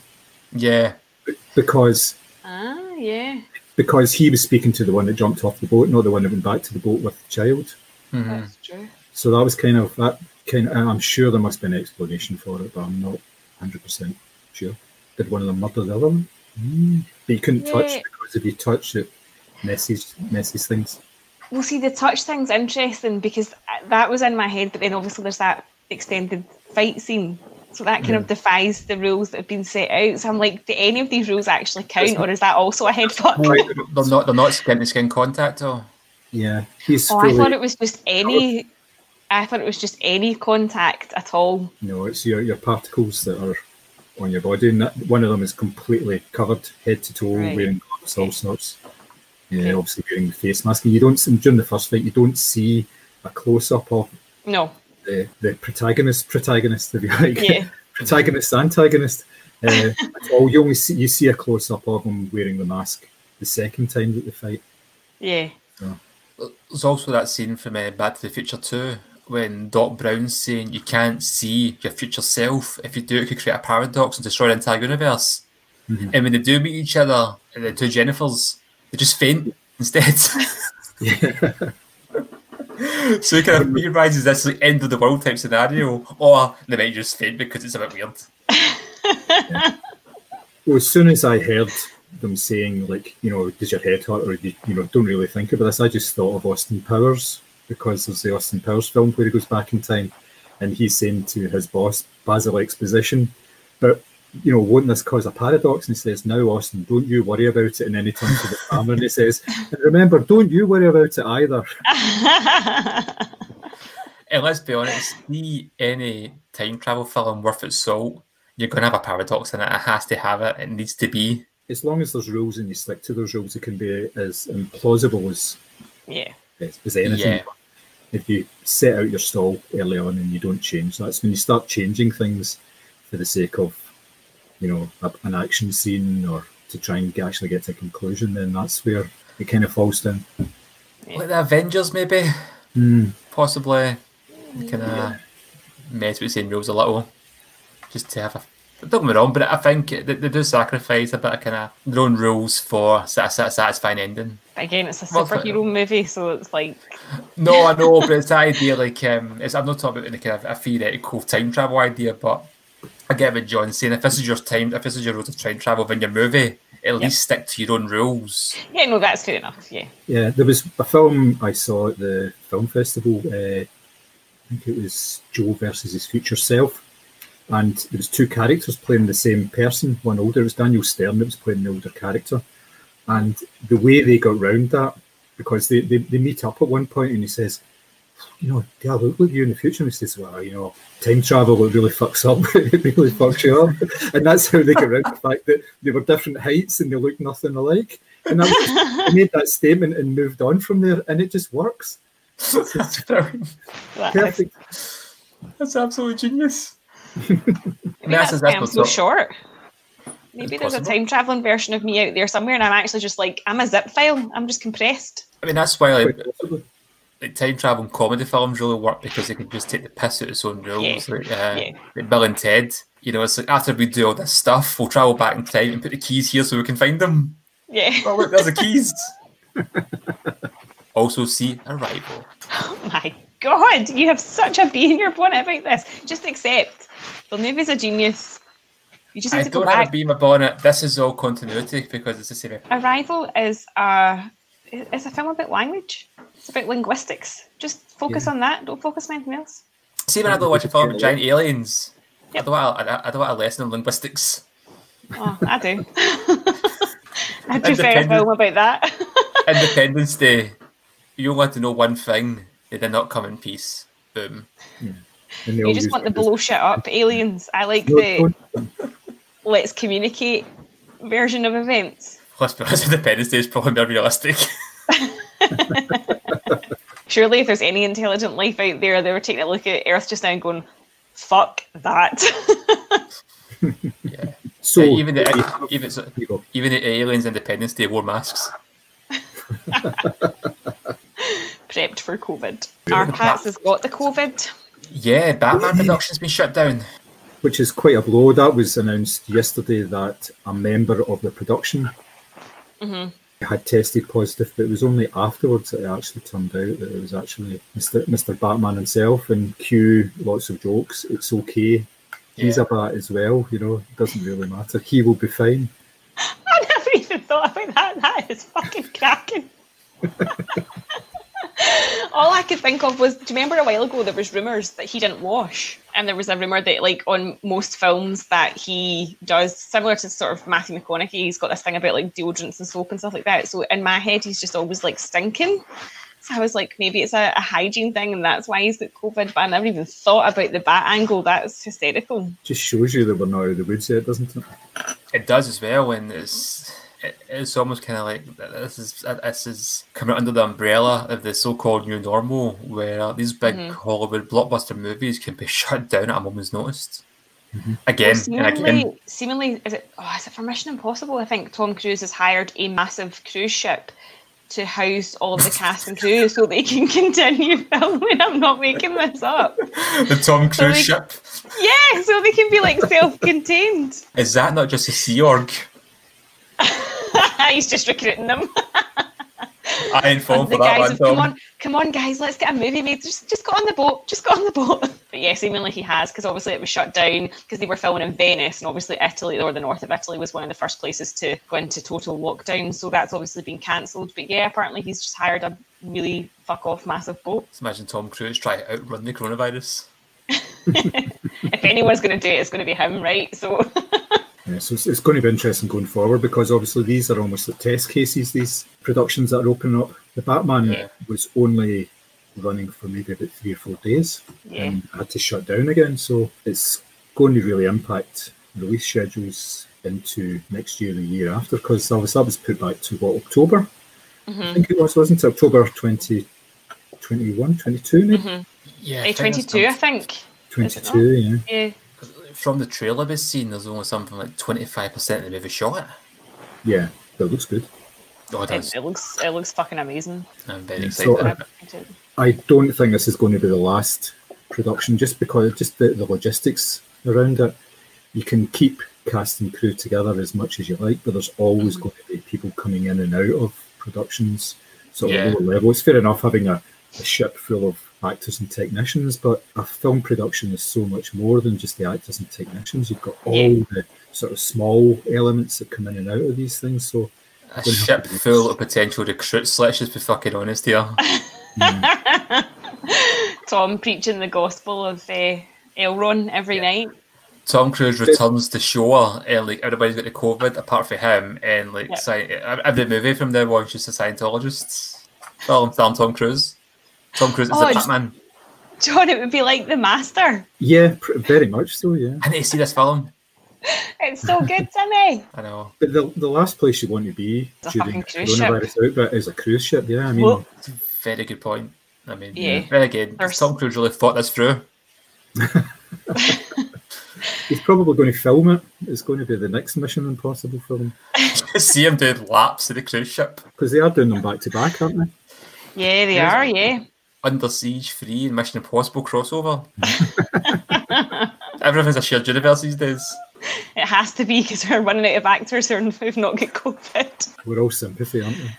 Speaker 1: Yeah.
Speaker 2: Because
Speaker 3: ah, yeah,
Speaker 2: because he was speaking to the one that jumped off the boat, not the one that went back to the boat with the child.
Speaker 3: that's true.
Speaker 2: So that was kind of that kind. Of, I'm sure there must be an explanation for it, but I'm not 100 percent sure. Did one of them murder the other one? Mm. But you couldn't touch because if you touch it, messes messes things.
Speaker 3: Well, see, the touch thing's interesting because uh, that was in my head, but then obviously there's that extended fight scene. So that kind of defies the rules that have been set out. So I'm like, do any of these rules actually count, or is that also a head fuck?
Speaker 1: They're not, they're not skin to skin contact, or
Speaker 2: Yeah, he's
Speaker 3: Oh, I thought it was just any. I thought it was just any contact at all.
Speaker 2: No, it's your your particles that are on your body, and that, one of them is completely covered head to toe,
Speaker 3: Right.
Speaker 2: wearing gloves, all sorts. Yeah,
Speaker 3: Okay.
Speaker 2: obviously wearing the face mask. And you don't during the first fight, you don't see a close up of
Speaker 3: No.
Speaker 2: the, the protagonist, protagonist, if you like,
Speaker 3: Yeah.
Speaker 2: protagonist, antagonist. Uh, at all. You only see you see a close up of him wearing the mask the second time that they fight.
Speaker 3: Yeah.
Speaker 1: there's also that scene from uh, Back to the Future 2 when Doc Brown's saying you can't see your future self. If you do, it could create a paradox and destroy the entire universe. And when they do meet each other, the two Jennifers, they just faint instead. so it kind of realizes this like end of the world type scenario, or they might just faint because it's a bit weird.
Speaker 2: Well, as soon as I heard them saying like, you know, does your head hurt, or you, you know, don't really think about this, I just thought of Austin Powers because there's the Austin Powers film where he goes back in time, and he's saying to his boss Basil Exposition, but you know, won't this cause a paradox? And he says, now, Austin, don't you worry about it. And then he turns to the camera and he says, and remember, don't you worry about it either.
Speaker 1: And let's be honest, see any time travel film worth its salt, you're going to have a paradox in it. It has to have it. It needs to be.
Speaker 2: As long as there's rules and you stick to those rules, it can be as implausible as,
Speaker 3: yeah.
Speaker 2: as, as anything.
Speaker 1: Yeah.
Speaker 2: If you set out your stall early on and you don't change, that's when you start changing things for the sake of, you know, a, an action scene or to try and get- actually get to a conclusion, then that's where it kind of falls down.
Speaker 1: Like the Avengers, maybe.
Speaker 2: Hmm.
Speaker 1: Possibly. Kind of mess with the same rules a little. Just to have a. Don't get me wrong, but I think they, they do sacrifice a bit of kind of their own rules for a sat- sat- satisfying ending.
Speaker 3: Again, it's a
Speaker 1: Well,
Speaker 3: superhero movie, so it's like,
Speaker 1: No, I know, but it's the idea like um, it's, I'm not talking about any kind of a theoretical time travel idea, but I get what John's saying. If this is your time, if this is your road to time travel in your movie, at least stick to your own rules.
Speaker 3: yeah, no, that's fair enough. Yeah.
Speaker 2: Yeah, there was a film I saw at the film festival. Uh, I think it was Joe versus his future self, and there was two characters playing the same person. One older, it was Daniel Stern that was playing the older character, and the way they got round that because they, they, they meet up at one point and he says, you know, yeah, look, look at you in the future. And he says, well, you know, time travel it really fucks up. it really fucks you up. And that's how they get around the fact that they were different heights and they look nothing alike. And that was just, they made that statement and moved on from there, and it just works.
Speaker 1: That's brilliant.
Speaker 2: Perfect.
Speaker 1: That's absolutely genius.
Speaker 3: Maybe
Speaker 1: that's-
Speaker 3: that's
Speaker 1: that's
Speaker 3: why I'm
Speaker 1: what's
Speaker 3: so
Speaker 1: up.
Speaker 3: short. Maybe there's a time traveling version of me out there somewhere, and I'm actually just like I'm a zip file. I'm just compressed.
Speaker 1: I mean, that's why like,
Speaker 2: Quite possibly.
Speaker 1: like time travel and comedy films really work because they can just take the piss out of its own rules.
Speaker 3: Yeah,
Speaker 1: Like, uh,
Speaker 3: yeah.
Speaker 1: like Bill and Ted, you know, it's like after we do all this stuff, we'll travel back in time and put the keys here so we can find them.
Speaker 3: Yeah.
Speaker 1: Oh, look, there's the keys. also, see Arrival.
Speaker 3: Oh my god, you have such a bee in your bonnet about this. Just accept. The movie's a genius. You just need
Speaker 1: I
Speaker 3: to go
Speaker 1: don't have a
Speaker 3: back.
Speaker 1: bee in my bonnet. This is all continuity because it's the same.
Speaker 3: Arrival is a it's a film about language. It's about linguistics. Just focus on that. Don't focus on anything else.
Speaker 1: See, when I don't watch a film about giant aliens, I don't want a, I don't want a lesson in linguistics.
Speaker 3: Oh, I do. I prefer a
Speaker 1: Independent.
Speaker 3: film about that.
Speaker 1: Independence Day. You only want to know one thing. They did not come in peace. Boom.
Speaker 2: And they
Speaker 3: You just want
Speaker 2: to
Speaker 3: blow shit up aliens. I like
Speaker 2: No,
Speaker 3: the
Speaker 2: don't-
Speaker 3: let's communicate version of events.
Speaker 1: Let's be honest, Independence Day is probably more realistic.
Speaker 3: Surely, if there's any intelligent life out there, they were taking a look at Earth just now and going, "Fuck that."
Speaker 1: yeah.
Speaker 2: So
Speaker 1: Yeah, even the
Speaker 2: have-
Speaker 1: even so,
Speaker 2: there you go.
Speaker 1: even the aliens Independence Day wore masks.
Speaker 3: Prepped for COVID. Our Pats has got the COVID.
Speaker 1: Yeah, Batman production's been shut down.
Speaker 2: which is quite a blow. That was announced yesterday that a member of the production Mm-hmm. had tested positive, but it was only afterwards that it actually turned out that it was actually Mr. Mr. Batman himself. And cue lots of jokes. It's okay. He's a bat as well. You know, it doesn't really matter. He will be fine.
Speaker 3: I never even thought about that. That is fucking cracking. All I could think of was, do you remember a while ago there was rumours that he didn't wash, and there was a rumour that like on most films that he does similar to sort of Matthew McConaughey, he's got this thing about like deodorants and soap and stuff like that. So in my head, he's just always like stinking. So I was like, maybe it's a, a hygiene thing, and that's why he's got COVID. But I never even thought about the bat angle. That's hysterical.
Speaker 2: Just shows you that we're not out of the woods yet, doesn't it?
Speaker 1: It does as well, and it's it, it's almost kind of like this is this is coming under the umbrella of the so-called new normal, where these big mm-hmm. Hollywood blockbuster movies can be shut down at a moment's notice. Mm-hmm. Again and again.
Speaker 3: seemingly, seemingly, is it? Oh, is it for Mission Impossible? I think Tom Cruise has hired a massive cruise ship to house all of the cast and crew so they can continue filming. I'm not making this up.
Speaker 1: The Tom Cruise
Speaker 3: like-
Speaker 1: ship.
Speaker 3: Yeah, so they can be like self-contained.
Speaker 1: Is that not just a Sea Org?
Speaker 3: He's just recruiting them.
Speaker 1: I falling for that one,
Speaker 3: come on, come on, guys, let's get a movie made. Just, just got on the boat. Just got on the boat. But yeah, seemingly he has because obviously it was shut down because they were filming in Venice, and obviously Italy or the north of Italy was one of the first places to go into total lockdown. So that's obviously been cancelled. But yeah, apparently he's just hired a really fuck off massive boat.
Speaker 1: Just imagine Tom Cruise trying to outrun the coronavirus.
Speaker 3: if anyone's going to do it, it's going to be him, right? So
Speaker 2: Yeah, so it's, it's going to be interesting going forward because obviously these are almost like test cases. These productions that are opening up. The Batman
Speaker 1: Yeah.
Speaker 2: was only running for maybe about three or four days,
Speaker 3: Yeah.
Speaker 2: and had to shut down again. So it's going to really impact release schedules into next year and the year after because obviously that was put back to what October.
Speaker 3: Mm-hmm.
Speaker 2: I think it was, wasn't it? October 2021, 22 maybe?
Speaker 3: Mm-hmm.
Speaker 1: Yeah,
Speaker 3: twenty two, I think.
Speaker 2: 22, yeah.
Speaker 3: Yeah.
Speaker 1: From the trailer we've seen, there's only something like 25% of the movie shot.
Speaker 2: Yeah, that looks good.
Speaker 1: Oh, it
Speaker 3: It,
Speaker 1: does.
Speaker 3: it looks it looks fucking amazing.
Speaker 1: I'm very excited
Speaker 2: so, uh,
Speaker 1: about it.
Speaker 2: I don't think this is going to be the last production, just because just the, the logistics around it. You can keep cast and crew together as much as you like, but there's always going to be people coming in and out of productions, sort of
Speaker 1: Yeah.
Speaker 2: lower level. It's fair enough having a, a ship full of actors and technicians, but a film production is so much more than just the actors and technicians. You've got all
Speaker 3: Yeah.
Speaker 2: the sort of small elements that come in and out of these things. So
Speaker 1: A
Speaker 2: gonna have
Speaker 1: ship full of potential recruits, let's just be fucking honest here.
Speaker 3: Tom preaching the gospel of uh, L. Ron every night.
Speaker 1: Tom Cruise returns to shore and like everybody's got the COVID apart from him and like
Speaker 3: Yep.
Speaker 1: sci- every movie from now on is just a Scientologists. Film starring Tom Cruise. Tom Cruise is
Speaker 3: Oh,
Speaker 1: the
Speaker 3: it's-
Speaker 1: Batman.
Speaker 3: John, it would be like the master.
Speaker 2: yeah, pr- very much so. Yeah.
Speaker 1: I need to see this film.
Speaker 3: It's so good, to me.
Speaker 1: I know.
Speaker 2: But the, the last place you want to be
Speaker 3: It's
Speaker 2: during
Speaker 3: fucking cruise ship.
Speaker 2: coronavirus outbreak is a cruise ship. Yeah, I mean,
Speaker 3: Well-
Speaker 1: It's a very good point. I mean,
Speaker 3: Yeah.
Speaker 1: very good.
Speaker 3: There's-
Speaker 1: Tom Cruise really thought this through.
Speaker 2: he's probably going to film it. It's going to be the next Mission Impossible film
Speaker 1: see him doing laps of the cruise ship.
Speaker 2: because they are doing them back to back, aren't they?
Speaker 3: Yeah, they are. Yeah.
Speaker 1: Under Siege 3 and Mission Impossible crossover. Everything's a shared universe these days.
Speaker 3: It has to be because we're running out of actors who are- who've not got COVID.
Speaker 2: We're all sympathy, aren't we?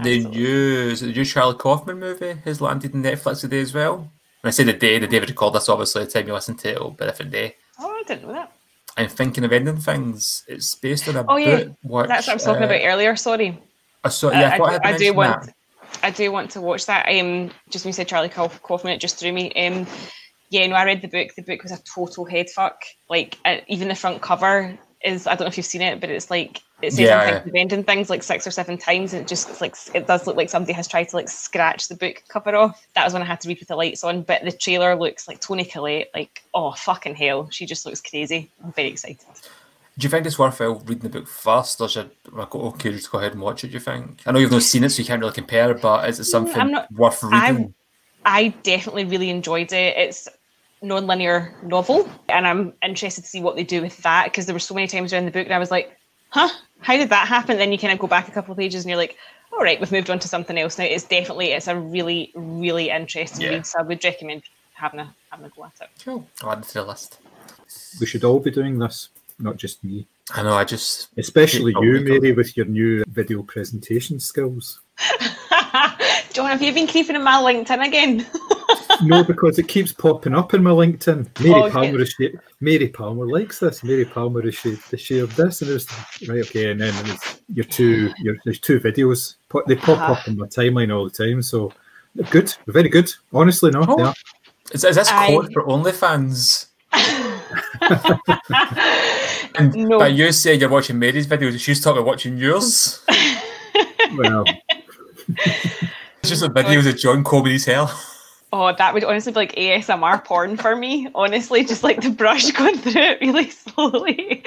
Speaker 1: The
Speaker 3: Absolutely.
Speaker 1: new, the new Charlie Kaufman movie has landed on Netflix today as well. When I say the day, the day we record this, obviously, the time you listen to it, it'll be a different day.
Speaker 3: Oh, I didn't know that.
Speaker 1: I'm thinking of ending things. It's based on a
Speaker 3: Oh, yeah.
Speaker 1: Which,
Speaker 3: That's what I was talking
Speaker 1: uh,
Speaker 3: about earlier. Sorry.
Speaker 1: I saw, yeah, I,
Speaker 3: I,
Speaker 1: I,
Speaker 3: I, I do want.
Speaker 1: that.
Speaker 3: I do want to watch that. Um, just when you said Charlie Kauf- Kaufman, it just threw me. Um, yeah, no, I read the book. The book was a total head fuck. Like uh, even the front cover is. I don't know if you've seen it, but it's like it says
Speaker 1: Yeah,
Speaker 3: I'm
Speaker 1: yeah.
Speaker 3: thinking things like six or seven times, and it just like it does look like somebody has tried to like scratch the book cover off. That was when I had to read with the lights on. But the trailer looks like Toni Collette. Like oh fucking hell, she just looks crazy. I'm very excited.
Speaker 1: Do you think it's worthwhile reading the book first, or should I go, okay, just go ahead and watch it? Do you think? I know you've not seen it, so you can't really compare, but is it mm, something
Speaker 3: I'm not-
Speaker 1: worth reading?
Speaker 3: I definitely really enjoyed it. It's non-linear novel, and I'm interested to see what they do with that because there were so many times around the book and I was like, "Huh? How did that happen?" Then you kind of go back a couple of pages and you're like, "All right, we've moved on to something else now." It's definitely it's a really really interesting
Speaker 1: Yeah.
Speaker 3: read, so I would recommend having a having a go at it.
Speaker 1: Cool. I'll add it to the list.
Speaker 2: We should all be doing this, not just me.
Speaker 1: I know, I just.
Speaker 2: Especially you,
Speaker 1: my
Speaker 2: Mary, with your new video presentation skills.
Speaker 3: John, have you been creeping in my LinkedIn again?
Speaker 2: no, because it keeps popping up in my LinkedIn. Mary
Speaker 3: Oh, okay.
Speaker 2: Palmer is sh- Mary Palmer likes this. Mary Palmer has shared, has shared this, and there's right okay, and then there's your two your there's two videos. They pop
Speaker 3: Uh-huh.
Speaker 2: up on my timeline all the time, so they're good. They're very good. Honestly, no,
Speaker 1: Oh.
Speaker 2: they.
Speaker 1: Is, is this
Speaker 3: I-
Speaker 1: code for OnlyFans? And
Speaker 3: No.
Speaker 1: by you saying you're watching Mary's videos, she's talking about watching yours.
Speaker 2: Well,
Speaker 1: It's just the videos of John his hair.
Speaker 3: Oh, that would honestly be like ASMR porn for me. Honestly, just like the brush going through it really slowly.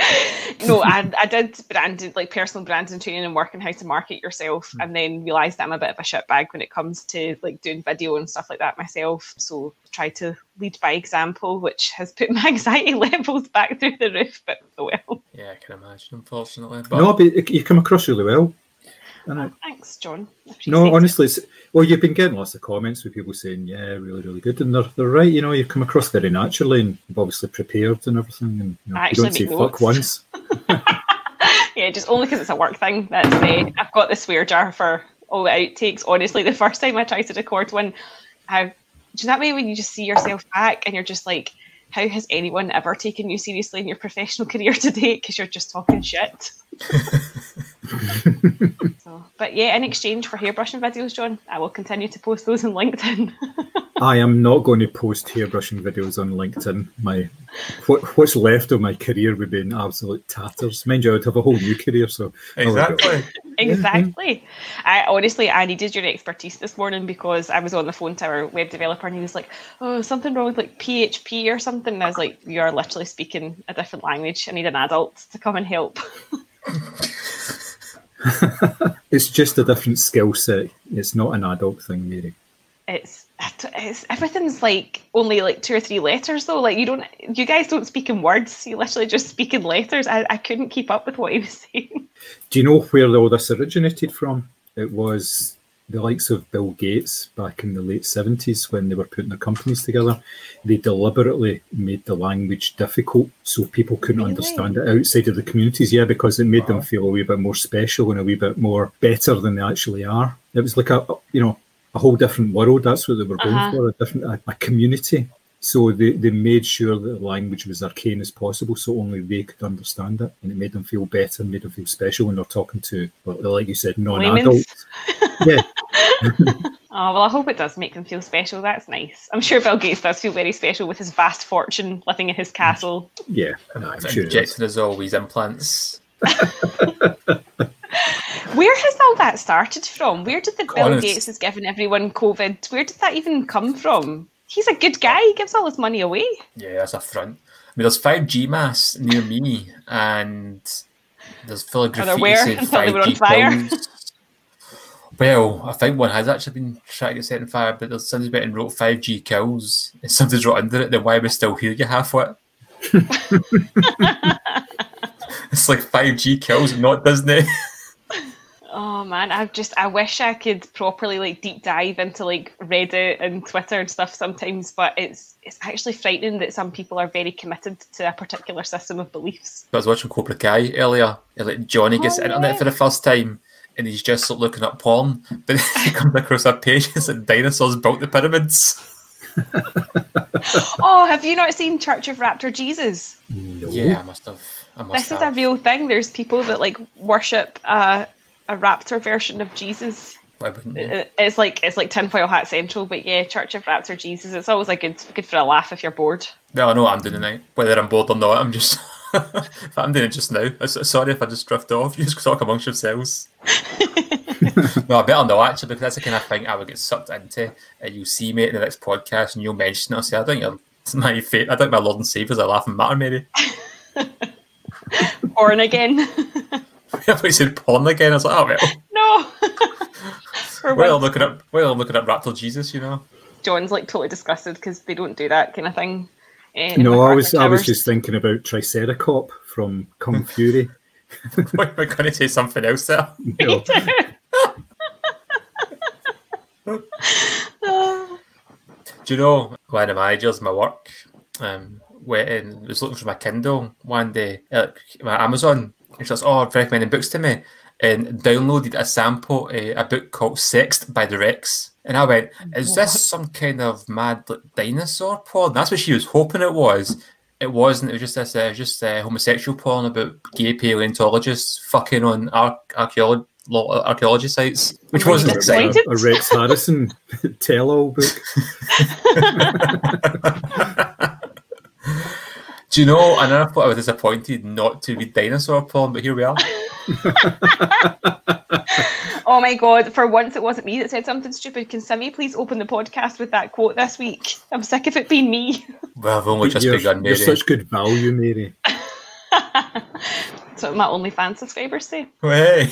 Speaker 3: no, I, I did branded like personal branding training and working how to market yourself, hmm. and then realised that I'm a bit of a shitbag when it comes to like doing video and stuff like that myself. So try to lead by example, which has put my anxiety levels back through the roof. But oh well.
Speaker 1: Yeah, I can imagine, unfortunately. But
Speaker 2: no, but you come across really well. And I,
Speaker 3: Thanks, John.
Speaker 2: no, honestly, it's, well, you've been getting lots of comments with people saying, "Yeah, really, really good," and they're, they're right. You know, you've come across very naturally, and you've obviously prepared and everything, and you, know, you don't say
Speaker 3: make
Speaker 2: fuck
Speaker 3: notes.
Speaker 2: once.
Speaker 3: yeah, just only because it's a work thing. That's uh, I've got the swear jar for all the outtakes. Honestly, the first time I tried to record one, I do that way when you just see yourself back and you're just like, how has anyone ever taken you seriously in your professional career today? Because you're just talking shit. so, but yeah, in exchange for hairbrushing videos, John, I will continue to post those on LinkedIn.
Speaker 2: I am not going to post hairbrushing videos on LinkedIn. My what, what's left of my career would be in absolute tatters. Mind you, I'd have a whole new career. So I would go.
Speaker 1: Exactly.
Speaker 3: Exactly. I honestly, I needed your expertise this morning because I was on the phone to our web developer and he was like, "Oh, something wrong with like PHP or something." And I was like, "You are literally speaking a different language. I need an adult to come and help."
Speaker 2: It's just a different skill set. It's not an adult thing, Mary.
Speaker 3: It's, it's everything's like only like two or three letters though. Like you don't, you guys don't speak in words. You literally just speak in letters. I, I couldn't keep up with what he was saying.
Speaker 2: Do you know where all this originated from? It was the likes of Bill Gates back in the late 70s when they were putting their companies together. They deliberately made the language difficult so people couldn't
Speaker 3: Really?
Speaker 2: understand it outside of the communities. Yeah, because it made them feel a wee bit more special and a wee bit more better than they actually are. It was like a, you know, a whole different world. That's what they were going
Speaker 3: Uh-huh.
Speaker 2: for, a different a, a community. So they, they made sure that the language was arcane as possible, so only they could understand it, and it made them feel better, made them feel special when they're talking to, well, like you said, non-adults. yeah,
Speaker 3: Oh well, I hope it does make them feel special. That's nice. I'm sure Bill Gates does feel very special with his vast fortune living in his castle.
Speaker 2: yeah, no, I'm sure. it is.
Speaker 1: Injecting us all these implants.
Speaker 3: Where has all that started from? Where did the Bill
Speaker 1: Honest.
Speaker 3: Gates has given everyone COVID? Where did that even come from? He's a good guy. He gives all his money away.
Speaker 1: Yeah, that's a front. I mean, there's 5G masts near me, and there's full of graffiti
Speaker 3: where?
Speaker 1: saying
Speaker 3: Until they were on
Speaker 1: 5G
Speaker 3: fire?
Speaker 1: Well, I think one has actually been trying to get set on fire, but there's somebody's went and wrote 5G kills. And somebody's wrote under it, then why we still here? you halfway? it's like 5G kills, not Disney.
Speaker 3: Oh man, I just I wish I could properly like deep dive into like Reddit and Twitter and stuff sometimes, but it's it's actually frightening that some people are very committed to a particular system of beliefs.
Speaker 1: I was watching Cobra Kai earlier, and like Johnny gets
Speaker 3: Oh,
Speaker 1: internet
Speaker 3: yeah.
Speaker 1: for the first time, and he's just looking up porn, but he comes across a page and said dinosaurs built the pyramids.
Speaker 3: oh, have you not seen Church of Raptor Jesus?
Speaker 2: No.
Speaker 1: Yeah, I must have. I must
Speaker 3: This is a real thing. There's people that like worship uh, a raptor version of Jesus.
Speaker 1: Why wouldn't you?
Speaker 3: It's like it's like tinfoil hat central, but yeah, Church of Raptor Jesus. It's always like good good for a laugh if you're bored.
Speaker 1: Well, I know what I'm doing tonight. Whether I'm bored or not, I'm just. I'm doing it just now. Sorry if I just drift off. You just talk amongst yourselves. no, I better not actually, because that's the kind of thing I would get sucked into. Uh, you'll see me in the next podcast and you'll mention it. I'll say, I think you're my fate. I think my Lord and Saviour's a laughing matter, maybe.
Speaker 3: Born again.
Speaker 1: I thought you said porn again. I was like, oh, well.
Speaker 3: no. For
Speaker 1: Well,
Speaker 3: once,
Speaker 1: looking up, well, looking up Raptor Jesus, you know.
Speaker 3: John's like totally disgusted because they don't do that kind of thing. in
Speaker 2: No, I was I was just thinking about Triceracop from Kung Fury.
Speaker 1: Why am I going to say something else there?
Speaker 2: You know,
Speaker 1: Do you know one of my managers my work um, went and was looking for my Kindle one day, uh, my Amazon, and she was, oh, recommended books to me, and downloaded a sample, uh, a book called Sexed by the Rex. And I went, is this some kind of mad like, dinosaur porn? That's what she was hoping it was. It wasn't. It was just this, uh, it was just uh, homosexual porn about gay paleontologists fucking on ar- archaeology archaeology sites, which
Speaker 3: Were
Speaker 1: wasn't exciting.
Speaker 3: disappointed?
Speaker 2: a Rex Harrison tell-all book.
Speaker 1: Do you know? And I thought I was disappointed not to read dinosaur porn, but here we are.
Speaker 3: Oh my god! For once, it wasn't me that said something stupid. Can Simi please open the podcast with that quote this week? I'm sick of it being me.
Speaker 1: Well, I've only just
Speaker 2: you're,
Speaker 1: begun,
Speaker 2: you're such good value, Mary.
Speaker 3: That's what my OnlyFans subscribers say.
Speaker 1: Hey.